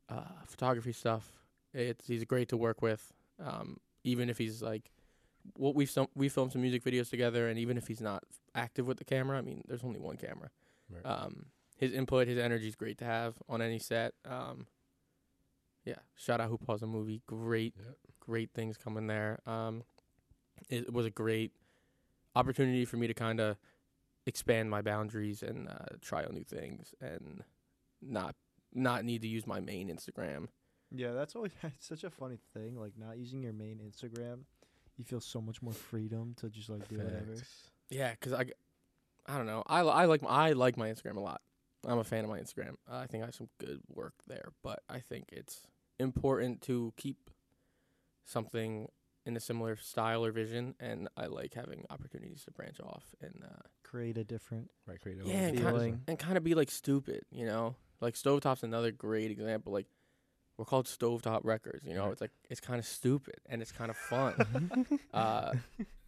uh, photography stuff. It's he's great to work with. Um, even if he's like, what we've some we filmed some music videos together, and even if he's not active with the camera, I mean, there's only one camera. Right. Um, his input, his energy is great to have on any set. Um, yeah, shout out Who Paused the Movie. Great, Yep. great things coming there. Um, it was a great opportunity for me to kind of expand my boundaries and uh, try out new things and not not need to use my main Instagram. Yeah, that's always it's such a funny thing. Like not using your main Instagram, you feel so much more freedom to just like do whatever. Yeah, 'cause I, g- I don't know. I, I like my, I like my Instagram a lot. I'm a fan of my Instagram. Uh, I think I have some good work there, but I think it's important to keep something in a similar style or vision, and I like having opportunities to branch off and uh, Create a different. Right, create a Yeah, and kinda- and kind of be like stupid, you know. Like Stovetop's another great example. Like we're called Stovetop Records, you know. Right. It's like it's kind of stupid and it's kind of fun. uh,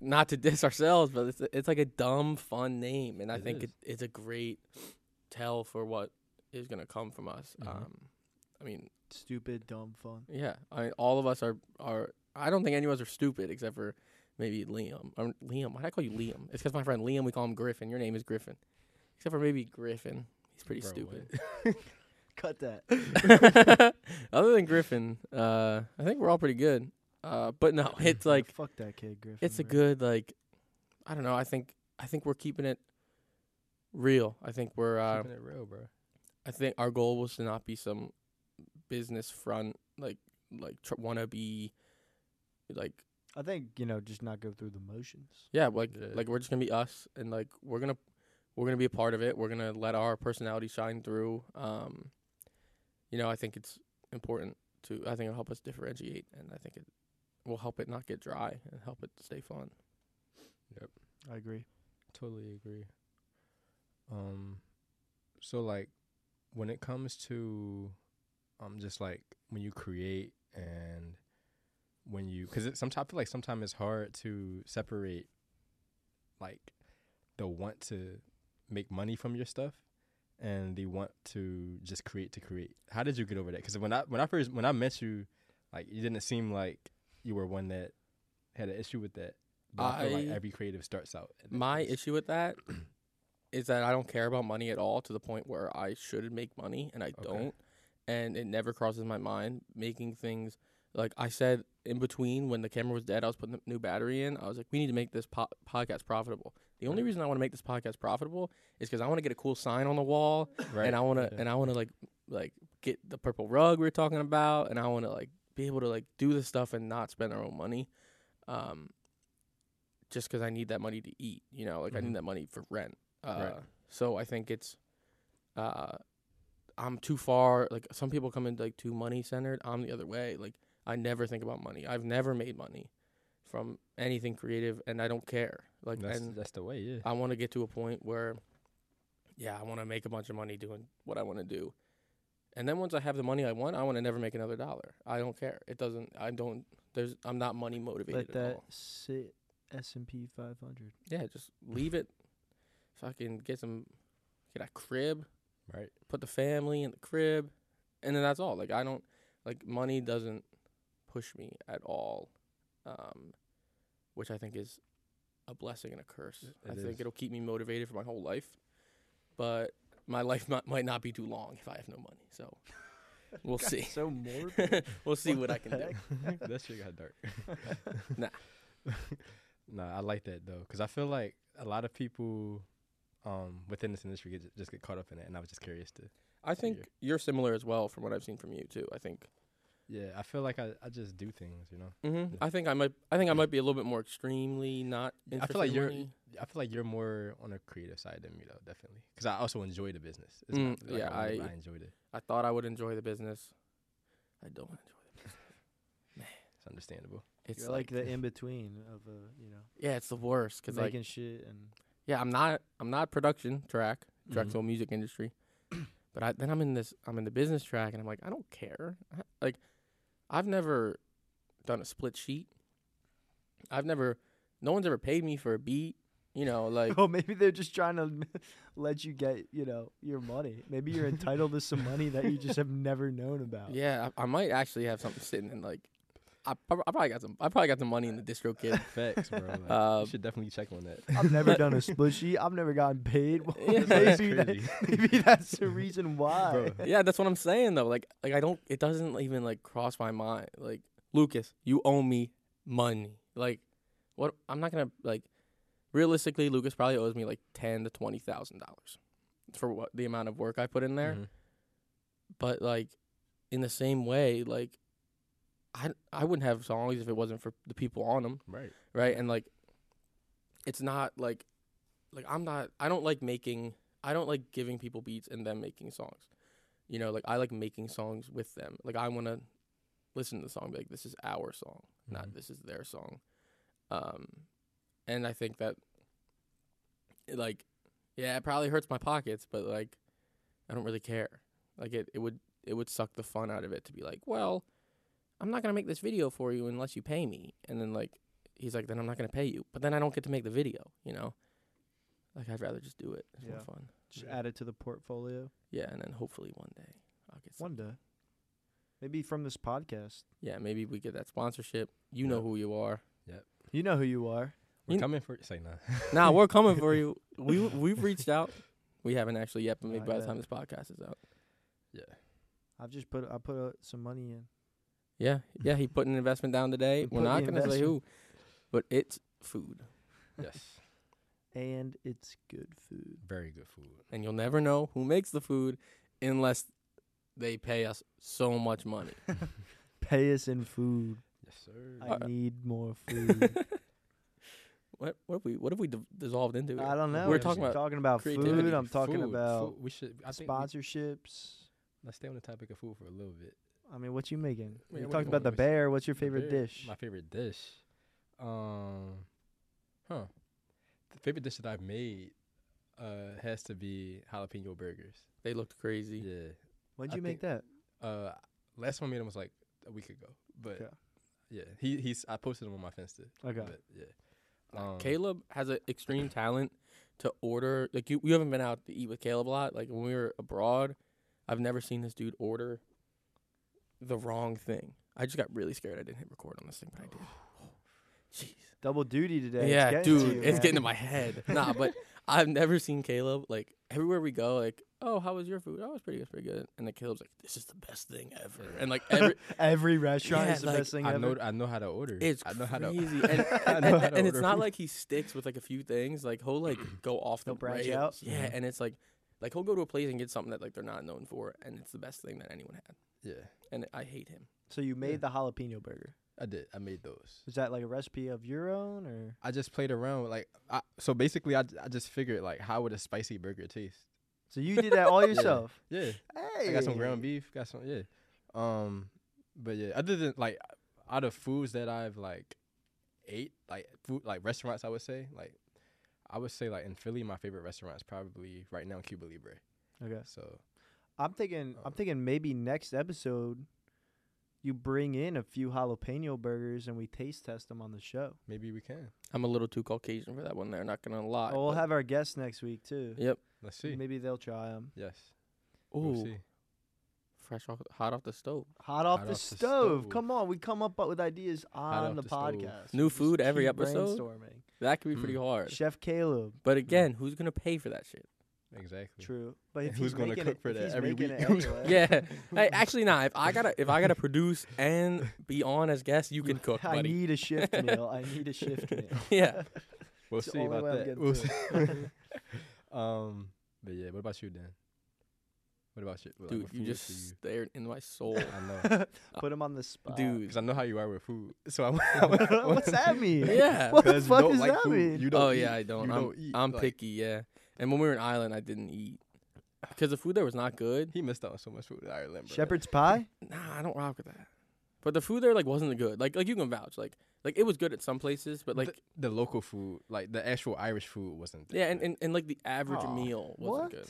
not to diss ourselves, but it's it's like a dumb, fun name, and I It think it, it's a great tell for what is gonna come from us. Mhm. Um, I mean, Stupid, dumb, fun. yeah, I all of us are are. I don't think any of us are stupid except for maybe Liam. Um, Liam, why did I call you Liam? It's because my friend Liam. We call him Griffin. Your name is Griffin, except for maybe Griffin. He's pretty Bro, stupid. Cut that. Other than Griffin, uh, I think we're all pretty good. Uh, but no, it's like fuck that kid, Griffin. it's a bro. good like I don't know. I think I think we're keeping it real. I think we're uh, Keeping it real, bro. I think our goal was to not be some business front like like tr- wanna be like I think you know just not go through the motions. yeah like Yeah. like we're just gonna be us and like we're gonna we're gonna be a part of it. We're gonna let our personality shine through. Um, you know, I think it's important to. I think it'll help us differentiate, and I think it will help it not get dry and help it stay fun. Yep. I agree. Totally agree. Um, so like, when it comes to, um, just like when you create and when you, cause it sometimes I feel like sometimes it's hard to separate, like, the want to make money from your stuff and the want to just create to create. How did you get over that? Because when I when I first when I met you, like you didn't seem like you were one that had an issue with that. But I, feel like every creative starts out. My place. issue with that is that I don't care about money at all to the point where I should make money and I Okay. don't. And it never crosses my mind making things like I said in between when the camera was dead, I was putting the new battery in. I was like, we need to make this po- podcast profitable. The only reason I want to make this podcast profitable is because I want to get a cool sign on the wall, right. and I want to Yeah. and I want to like like get the purple rug we are talking about, and I want to like be able to like do this stuff and not spend our own money, um, just because I need that money to eat. You know, like I Mhm. need that money for rent. Uh, Right. So I think it's, uh, I'm too far. Like some people come in like too money centered. I'm the other way. Like I never think about money. I've never made money from anything creative, and I don't care. Like that's and that's the way. Yeah. I want to get to a point where, yeah, I want to make a bunch of money doing what I want to do. And then once I have the money I want, I want to never make another dollar. I don't care. It doesn't. I don't. There's. I'm not money motivated Let at that all. sit. S and P 500. Yeah, just leave it. Fucking get some. Get a crib. Right. Put the family in the crib, and then that's all. Like I don't. Like money doesn't push me at all, um, which I think is a blessing and a curse. It- I think is. it'll keep me motivated for my whole life, but my life might, might not be too long if I have no money. So we'll see. So morbid. we'll see what, I can the do. heck? that shit got dark. Nah. nah, I like that though, cause I feel like a lot of people, um, within this industry get, just get caught up in it, and I was just curious to. I think you're similar as well from what I've seen from you too. I think. Yeah, I feel like I, I just do things, you know. hmm Yeah. I think I might. I think I might be a little bit more extremely not. I feel like in you're. money. I feel like you're more on a creative side than me though, definitely. Cause I also enjoy the business. Mm, like, yeah, I, I- I enjoyed it. I thought I would enjoy the business. I don't enjoy the business. It's understandable. It's You're like, the in between of uh, you know, yeah, it's the worst because like making shit and yeah, I'm not I'm not production track Mhm. Drexel music industry, but I, then I'm in this I'm in the business track and I'm like I don't care. I- Like I've never done a split sheet. I've never no one's ever paid me for a beat. You know, like oh, maybe they're just trying to let you get you know your money. Maybe you're entitled to some money that you just have never known about. yeah, I, I might actually have something sitting in like I, prob- I probably got some I probably got the money in the DistroKid. Facts, bro. Like, Uh, you should definitely check on that. I've never done a split sheet. I've never gotten paid. Yeah. That's maybe, that, crazy. maybe that's the reason why. Bro. yeah, that's what I'm saying though. Like like I don't it doesn't even like cross my mind. Like Lucas, you owe me money. Like what I'm not gonna like realistically Lucas probably owes me like ten to twenty thousand dollars for what the amount of work I put in there. Mhm. But like in the same way, like I I wouldn't have songs if it wasn't for the people on them, Right. right? And like it's not like like I'm not I don't like making I don't like giving people beats and them making songs. You know, like I like making songs with them. Like I want to listen to the song be like this is our song, not Mhm. this is their song. Um and I think that it, like yeah, it probably hurts my pockets, but like I don't really care. Like it it would it would suck the fun out of it to be like, well, I'm not going to make this video for you unless you pay me. And then like he's like then I'm not going to pay you. But then I don't get to make the video, you know? Like I'd rather just do it. It's more fun. Just add it to the portfolio Yeah, and then hopefully one day I'll get some. one day. Maybe from this podcast. Yeah, maybe we get that sponsorship. You know who you are. Yep. You know who you are. We're You- coming for say nah. nah, we're coming for you. We we've reached out. We haven't actually yet, but maybe by the time this podcast is out. yeah. I've just put I put uh, some money in. Yeah, yeah. He put an investment down today. He We're not gonna say who, but it's food, Yes. and it's good food. Very good food. and you'll never know who makes the food unless they pay us so much money. Pay us in food. Yes, sir. I Uh, need more food. what what have we what have we d- dissolved into? I don't know. We're talking about talking about creativity. food. I'm talking Food, about food. We should. I think we- sponsorships. let's stay on the topic of food for a little bit. I mean, what you making? Yeah, you talked about the bear. What's your favorite bear- dish? My favorite dish. Um, huh. The favorite dish that I've made uh has to be jalapeno burgers. They looked crazy. Yeah. When'd I you make that? Uh, last one I made them was like a week ago, but Okay. yeah, he he's I posted them on my Finsta. Okay. But yeah. Um, Caleb has an extreme talent to order. Like you, you haven't been out to eat with Caleb a lot. Like when we were abroad, I've never seen this dude order the wrong thing. I just got really scared. I didn't hit record on this thing, but I did. Jeez. Double duty today. It's yeah, getting dude, you, it's getting to my head. Nah, but I've never seen Caleb like everywhere we go. Like, oh, how was your food? Oh, it was pretty good, pretty good. And then Caleb's like, this is the best thing ever. And like every, Every restaurant Yeah, is the like, best thing I ever. know I know how to order. it's I know how to crazy. and, I and, know how and to it's not food. like he sticks with like a few things. Like he'll like go off the He'll branch rails. out? Yeah, Mhm. and it's like like he'll go to a place and get something that like they're not known for, and it's the best thing that anyone had. Yeah, And I hate him. so you made Yeah. the jalapeno burger. I did. I made those. Is that like a recipe of your own or? I just played around with like I, so basically I, I just figured like how would a spicy burger taste? So you did that all yourself? Yeah. Hey, I got some ground beef, got some yeah. Um but yeah, other than like out of foods that I've like ate, like food like restaurants I would say, like I would say like in Philly my favorite restaurant is probably right now Cuba Libre. Okay. So I'm thinking. I'm Um, thinking maybe next episode, you bring in a few jalapeno burgers and we taste test them on the show. maybe we can. I'm a little too Caucasian for that one. There, not gonna lie. Oh, we'll but- have our guests next week too. Yep. Let's see. Maybe they'll try them. Yes. We'll Ooh, see. fresh off, hot off the stove. Hot off Hot the off the stove. stove. Come on, we come up with ideas on off the, the stove. podcast. New We just food every episode? Brainstorming. That could be pretty Mm. hard. Chef Caleb. But again, who's gonna pay for that shit? Exactly. True, but if who's gonna cook it, for that every making week? it Yeah. hey, actually, nah. If I gotta, if I gotta produce and be on as guest, you can cook, I need a shift meal. I need a shift meal. yeah. We'll It's the see only about way I'm that. We'll see. um, but yeah, what about you, Dan? What about you? like, Dude, what you just for you? stared in my soul, I know, Put him on the spot. dude. because I know how you are with food. So I'm. What's that mean? Yeah. What the 'Cause you fuck does like that food. mean? You don't Oh eat. yeah, I don't. You I'm, don't eat. I'm like, picky. Yeah. And when we were in Ireland, I didn't eat because the food there was not good. He missed out on so much food in Ireland. Bro. Shepherd's pie. Nah, I don't rock with that. But the food there like wasn't good. Like like you can vouch. Like like it was good at some places, but like the, the local food, like the actual Irish food, wasn't. that yeah, and, and, and like the average Aw, meal wasn't what? good.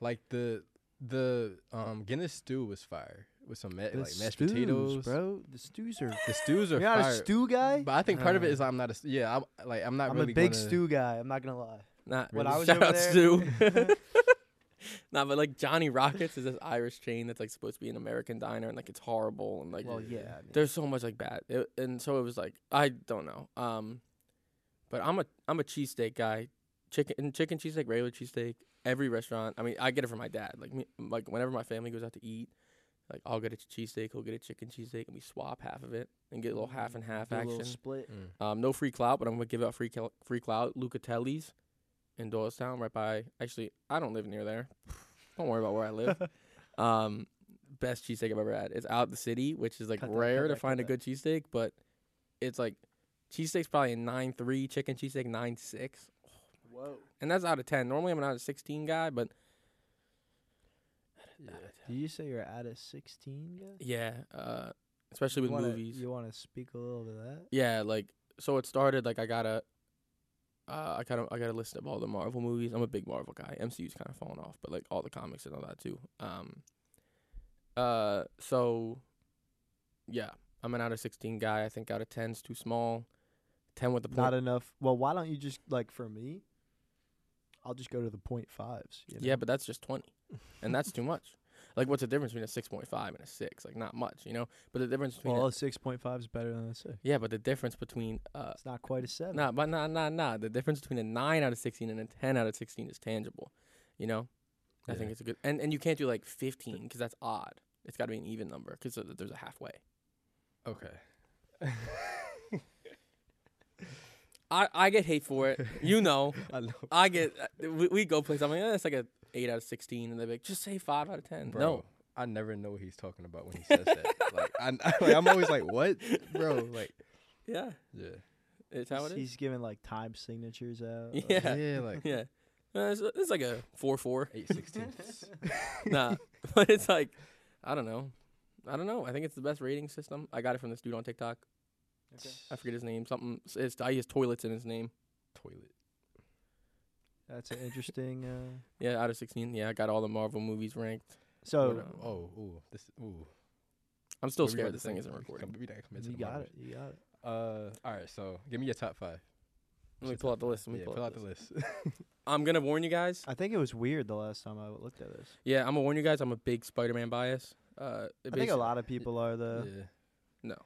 like the the um Guinness stew was fire with some ma- The like mashed stews, potatoes, bro. The stews are. The stews are fire. You're not fire. a stew guy. But I think part of it Uh, I'm not a yeah. I'm like I'm not I'm really a big gonna, stew guy. I'm not gonna lie. Not When Really? I was shout over out there, Stu. nah, but like Johnny Rockets is this Irish chain that's like supposed to be an American diner, and like it's horrible, and like well, yeah. I mean, there's so much like bad, it, and so it was like I don't know. Um, but I'm a I'm a cheesesteak guy, chicken chicken cheesesteak, regular cheesesteak. Every restaurant, I mean, I get it from my dad. Like me, like whenever my family goes out to eat, like I'll get a cheesesteak, he'll get a chicken cheesesteak, and we swap half of it and get a little half and half do a little action. split. Mm. Um, no free clout, but I'm gonna give out free cl- free clout. Lucatelli's in Doylestown, right by. Actually, I don't live near there. Don't worry about where I live. um, best cheesesteak I've ever had. It's out the city, which is like Cut rare cut to that, find a cut good cheesesteak, but it's like cheesesteak's probably a nine three, chicken cheesesteak nine six, Whoa. and that's out of ten. Normally I'm an out of sixteen guy, but Yeah. Did you say you're at a 16 guy? yeah, uh, especially with wanna, movies. You want to speak a little to that? Yeah, like so it started like I got a uh, I kind of I got a list of all the Marvel movies. I'm a big Marvel guy. MCU's kind of fallen off, but like all the comics and all that too. Um uh so yeah, I'm an out of 16 guy. I think out of 10's too small. 10 with the point. Not enough. Well, why don't you just like for me? I'll just go to the point fives. You know? Yeah, but that's just 20. and that's too much. Like what's the difference between a 6.5 and a 6? Like not much, you know? But the difference between well, a- a 6.5 is better than a six. Yeah, but the difference between uh It's not quite a seven. Nah, but nah, nah, nah. The difference between a nine out of sixteen and a ten out of sixteen is tangible. You know, I think it's a good, and and you can't do like fifteen because that's odd. It's got to be an even number because there's a halfway. Okay. I I get hate for it. You know, I know. I get. uh, We, we go places. I'm like, eh, it's like a eight out of sixteen, and they're like, just say five out of ten. Bro, No, I never know what he's talking about when he says that. Like, I, like, I'm always like, what, bro? Like, yeah, yeah, it's how it is. He's giving like time signatures out. like- Yeah. yeah, like Yeah, Uh, it's, it's like a four four. eight sixteenths. nah, but it's like, I don't know. I don't know. I think it's the best rating system. I got it from this dude on TikTok. I forget his name. Something. It's he has toilets in his name. Toilet. That's an interesting. Uh, Yeah, out of sixteen. Yeah, I got all the Marvel movies ranked. so What, uh, Oh, ooh, this, ooh. I'm still What scared this to thing isn't We recording. can- we gotta commit to you got it. You got it. Uh, all right. So, give me your top five. Let me pull out the list. Let me yeah, pull, pull out out the list. I'm gonna warn you guys. I think it was weird the last time I looked at this. Yeah, I'm gonna warn you guys. I'm a big Spider-Man bias. Uh, I think a lot of people are the. yeah. No.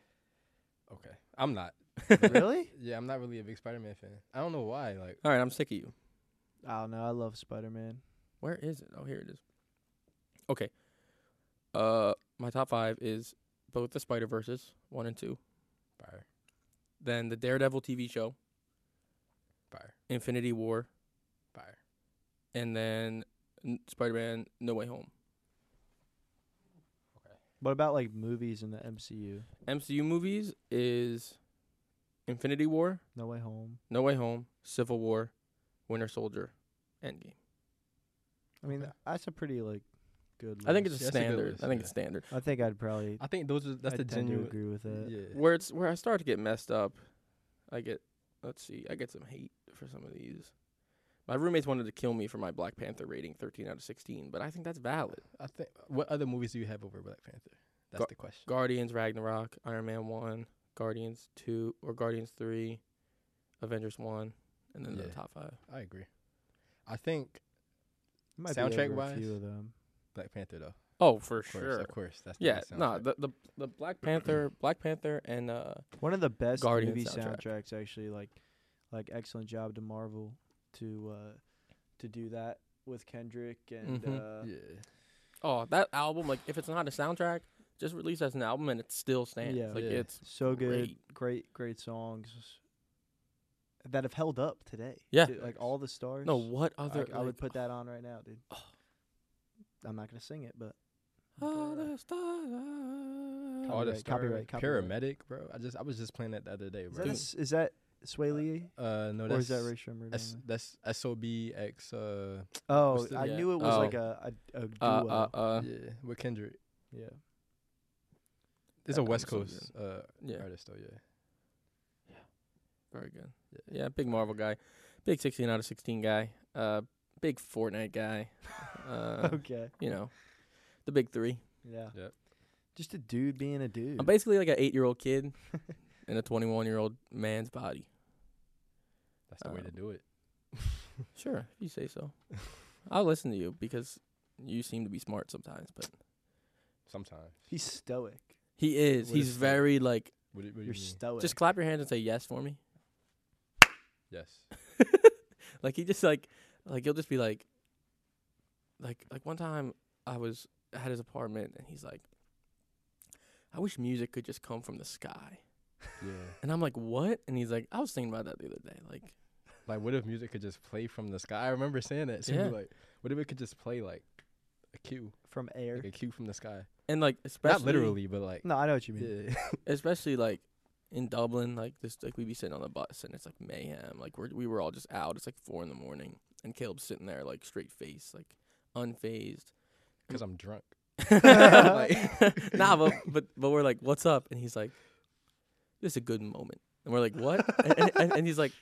Okay. I'm not. really? Yeah, I'm not really a big Spider-Man fan. I don't know why. Like, All right, I'm sick of you. I don't know. I love Spider Man. Where is it? Oh, here it is. Okay. Uh, my top five is both the Spider Verses one and two, fire, then the Daredevil TV show, fire, Infinity War, fire. and then N- Spider-Man No Way Home. Okay. What about like movies in the MCU? MCU movies is Infinity War, No Way Home. No Way Home, Civil War, Winter Soldier, Endgame. I mean, Okay. that's a pretty like good. I think it's a Yeah, that's a standard. list, I think yeah. it's standard. I think I'd probably. I think those are that's I'd the tend to genuine. agree with that. Yeah. Where it's where I start to get messed up, I get let's see, I get some hate for some of these. My roommates wanted to kill me for my Black Panther rating, 13 out of 16, but I think that's valid. I think. What other movies do you have over Black Panther? That's Gar- the question. Guardians Ragnarok, Iron Man 1, Guardians 2 or Guardians 3, Avengers 1, and then the Yeah. top 5. I agree. I think Might be Soundtrack over a wise? few of them. Black Panther though. Oh, for Of course, sure. of course. That's the Yeah, best no, soundtrack. the, the the Black Panther, Black Panther, and uh, One of the best Guardians movie soundtrack. soundtracks, actually. Like, like excellent job to Marvel to uh, to do that with Kendrick and Mhm. uh, yeah. oh, that album. Like, if it's not a soundtrack, just release as an album and it still stands. Yeah. like Yeah. it's so good, great. great, great songs that have held up today. Yeah. too. like all the stars. no. What I, other? I would like, put that on right now, dude. I'm not gonna sing it, but All the stars. All the Copyright, star, copyright, copyright. paramedic, bro. I just I was just playing that the other day, is bro. that, s- is that Swae Lee Uh, no, or that's is that Rae Sremmurd? S, that's S O B X. Uh, oh, the- I yeah. knew it was Oh. like a a, a duo. Uh, uh, uh, yeah, with Kendrick. yeah. It's That a West Coast uh Yeah. artist though. Yeah. Very good. Yeah. Yeah, big Marvel guy, big 16 out of 16 guy, uh, big Fortnite guy. Uh, okay. you know, the big three. Yeah. Yep. Just a dude being a dude. I'm basically like an eight year old kid in a 21 year old man's body. That's the way to Um, do it. Sure, if you say so. I'll listen to you because you seem to be smart sometimes. But Sometimes. He's stoic. he is. What He's is that? very like. What do, what do You're mean? stoic. Just clap your hands and say yes for me. Yes. like he just like like he'll just be like like like one time I was at his apartment and he's like I wish music could just come from the sky. Yeah. And I'm like, "What?" And he's like, "I was thinking about that the other day." Like, Like, what if music could just play from the sky? I remember saying that. So Yeah. Like, what if it could just play like a cue, from air. like a cue from the sky? and like especially Not literally, but like. No, I know what you mean. Yeah. especially like in Dublin, like this, like we'd be sitting on the bus and it's like mayhem. Like we're we were all just out. It's like four in the morning, and Caleb's sitting there like straight face, like unfazed. Because I'm drunk. like, nah, but, but but we're like, what's up? And he's like, this is a good moment. And we're like, what? and, and, and he's like,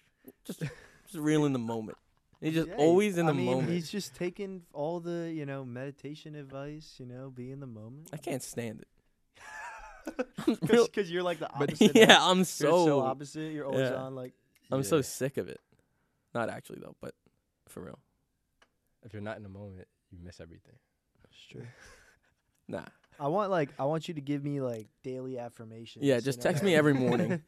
just just real in the moment. And he's just Yeah, always in I the mean, moment. He's just taking all the, you know, meditation advice, you know, be in the moment. I can't stand it. I'm real- Because you're like the But- opposite. yeah. I'm You're so, so opposite. You're always yeah. on like. I'm so sick of it. Not actually though, but for real. If you're not in the moment, you miss everything. It's true. Nah. I want like I want you to give me like daily affirmations. Yeah, you just know? text me every morning.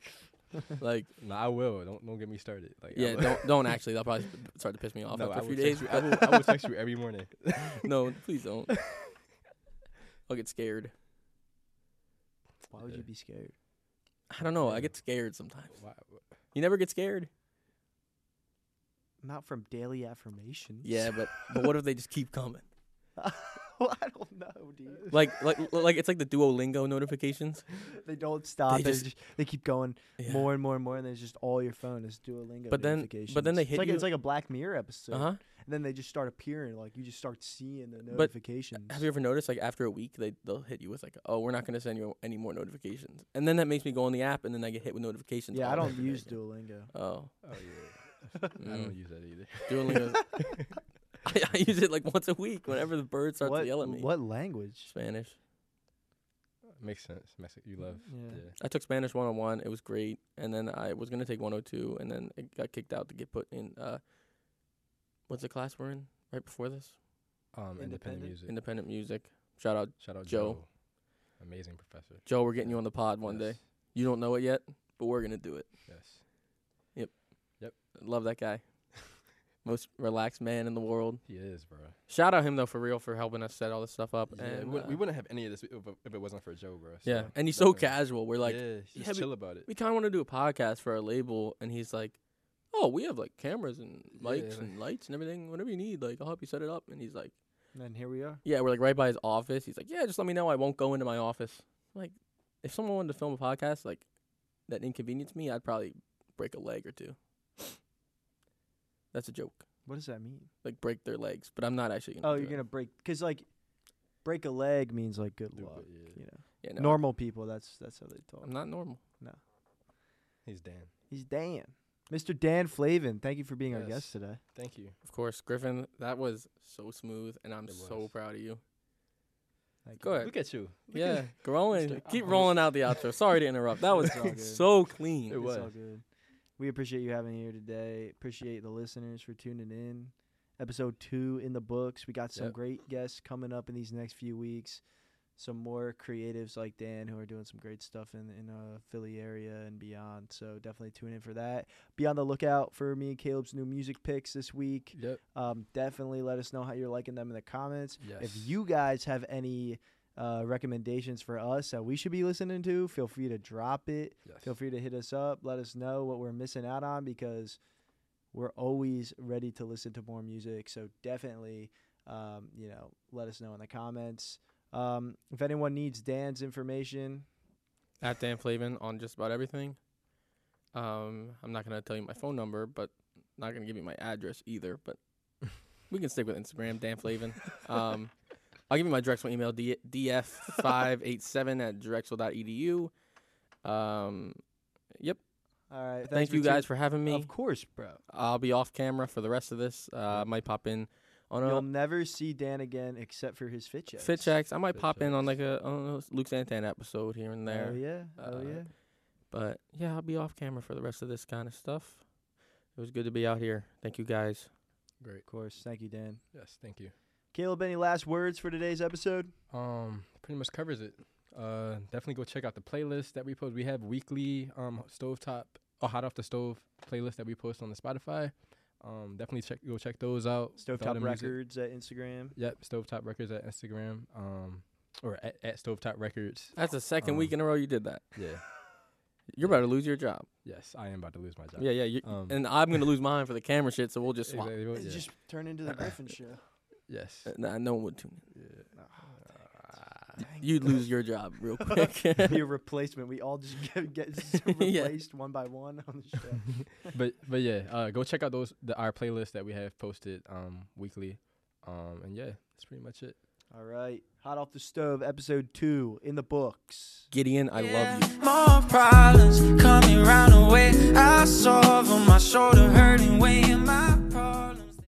Like, No, I will. Don't don't get me started. Like, yeah, don't don't actually. That'll probably start to piss me off No, after a few days. you. I will, I will text you every morning. no, please don't. I'll get scared. Why would you be scared? I don't know. I get scared sometimes. Why, You never get scared? Not from daily affirmations. Yeah, but but what if they just keep coming? well, I don't know, dude. Like like like it's like the Duolingo notifications. They don't stop. They They, just- just, they keep going Yeah. more and more and more, and then it's just all your phone is Duolingo But then- notifications. but then they It's hit like, you- It's like a Black Mirror episode. Uh huh. And then they just start appearing. Like you just start seeing the notifications. Have you ever noticed like after a week they they'll hit you with like oh we're not gonna send you any more notifications and then that makes me go on the app and then I get hit with notifications. yeah, I don't use again. Duolingo. Oh, Oh yeah. I Mm. don't use that either. Duolingo. I, I use it like once a week whenever the bird starts what, to yell at me. what language? Spanish. Makes sense. Mexico, you love. Yeah. Yeah. I took Spanish 101. It was great. And then I was going to take 102 and then it got kicked out to get put in uh what's the class we're in right before this? Um, independent, Independent? music. Independent music. Shout out Shout out Joe. Joe. Amazing professor. Joe, we're getting you on the pod one Yes. day. You don't know it yet, but we're going to do it. Yes. Yep. Yep. Love that guy. Most relaxed man in the world. He is, bro. Shout out him though for real for helping us set all this stuff up. Yeah, and we, we uh, wouldn't have any of this if, it- wasn't for Joe, bro. yeah, and he's so casual. We're like, yeah, he's yeah, just we- chill about it. we kind of want to do a podcast for our label, and he's like, "Oh, we have like cameras and Yeah, mics like- and lights and everything. Whatever you need, like I'll help you set it up." And he's like, And then here we are. "Yeah, we're like right by his office." He's like, "Yeah, just let me know. I won't go into my office." Like, if someone wanted to film a podcast like that inconvenienced me, I'd probably break a leg or two. That's a joke. What does that mean? Like break their legs, but I'm not actually gonna. Oh, do you're it. gonna break because like break a leg means like good luck. yeah. You know, Yeah, no, normal people. That's that's how they talk. I'm not normal. No. He's Dan. He's Dan, Mr. Dan Flavin. Thank you for being our guest today. Thank you. Of course, Griffin. That was so smooth, and I'm so proud of you. Thank Go you. ahead. Look at you. Look Yeah, at- growing. Mr. Keep Host. rolling out the outro. Sorry to interrupt. That was It's all good. so clean. It It's was. all good. We appreciate you having you here today. Appreciate the listeners for tuning in. episode two in the books. We got some Yep. great guests coming up in these next few weeks. Some more creatives like Dan who are doing some great stuff in in uh, Philly area and beyond. So definitely tune in for that. Be on the lookout for me and Caleb's new music picks this week. Yep. Um, definitely let us know how you're liking them in the comments. Yes. If you guys have any uh, recommendations for us that we should be listening to, feel free to drop it. Yes. Feel free to hit us up. Let us know what we're missing out on because we're always ready to listen to more music. So definitely, um, you know, let us know in the comments. Um, if anyone needs Dan's information, At Dan Flavin on just about everything. Um, I'm not gonna tell you my phone number, but not gonna give you my address either. But we can stick with Instagram, Dan Flavin. Um, I'll give you my Drexel email, d- df587 at drexel.edu. Um, yep. all right. Thank you guys for having me. Of course, bro. I'll be off camera for the rest of this. Uh, I might pop in on You'll a never see Dan again except for his fit checks. fit checks. I might Fit pop in on checks. like a, on a Luke Santana episode here and there. Oh yeah. Oh Uh, yeah. But yeah, I'll be off camera for the rest of this kind of stuff. It was good to be out here. Thank you guys. Great. Of course. Thank you, Dan. Yes. Thank you. Caleb, any last words for today's episode? Um, pretty much covers it. Uh, definitely go check out the playlist that we post. We have weekly um stovetop or hot off the stove playlist that we post on the Spotify. Um, definitely check go check those out. Stovetop the music. Records at Instagram. Yep, Stovetop Records at Instagram. Um, or at, at Stovetop Records. That's the second Um, week in a row you did that. Yeah. You're about to lose your job. Yes, I am about to lose my job. Yeah, yeah. You, Um, and I'm gonna lose mine for the camera shit. So we'll just swap. Exactly, well, It's yeah. just turn into the Griffin show. yes. Uh, Nah, no one would tune in. Yeah. You'd lose your job real quick. Be a replacement. We all just get, get Yeah. replaced one by one on the show. but but yeah, uh, go check out those the our playlist that we have posted um weekly. Um, and yeah, that's pretty much it. All right. Hot off the stove, episode two in the books. Gideon, I love you. More problems coming round the way. I solve on my shoulder, hurting, weighing my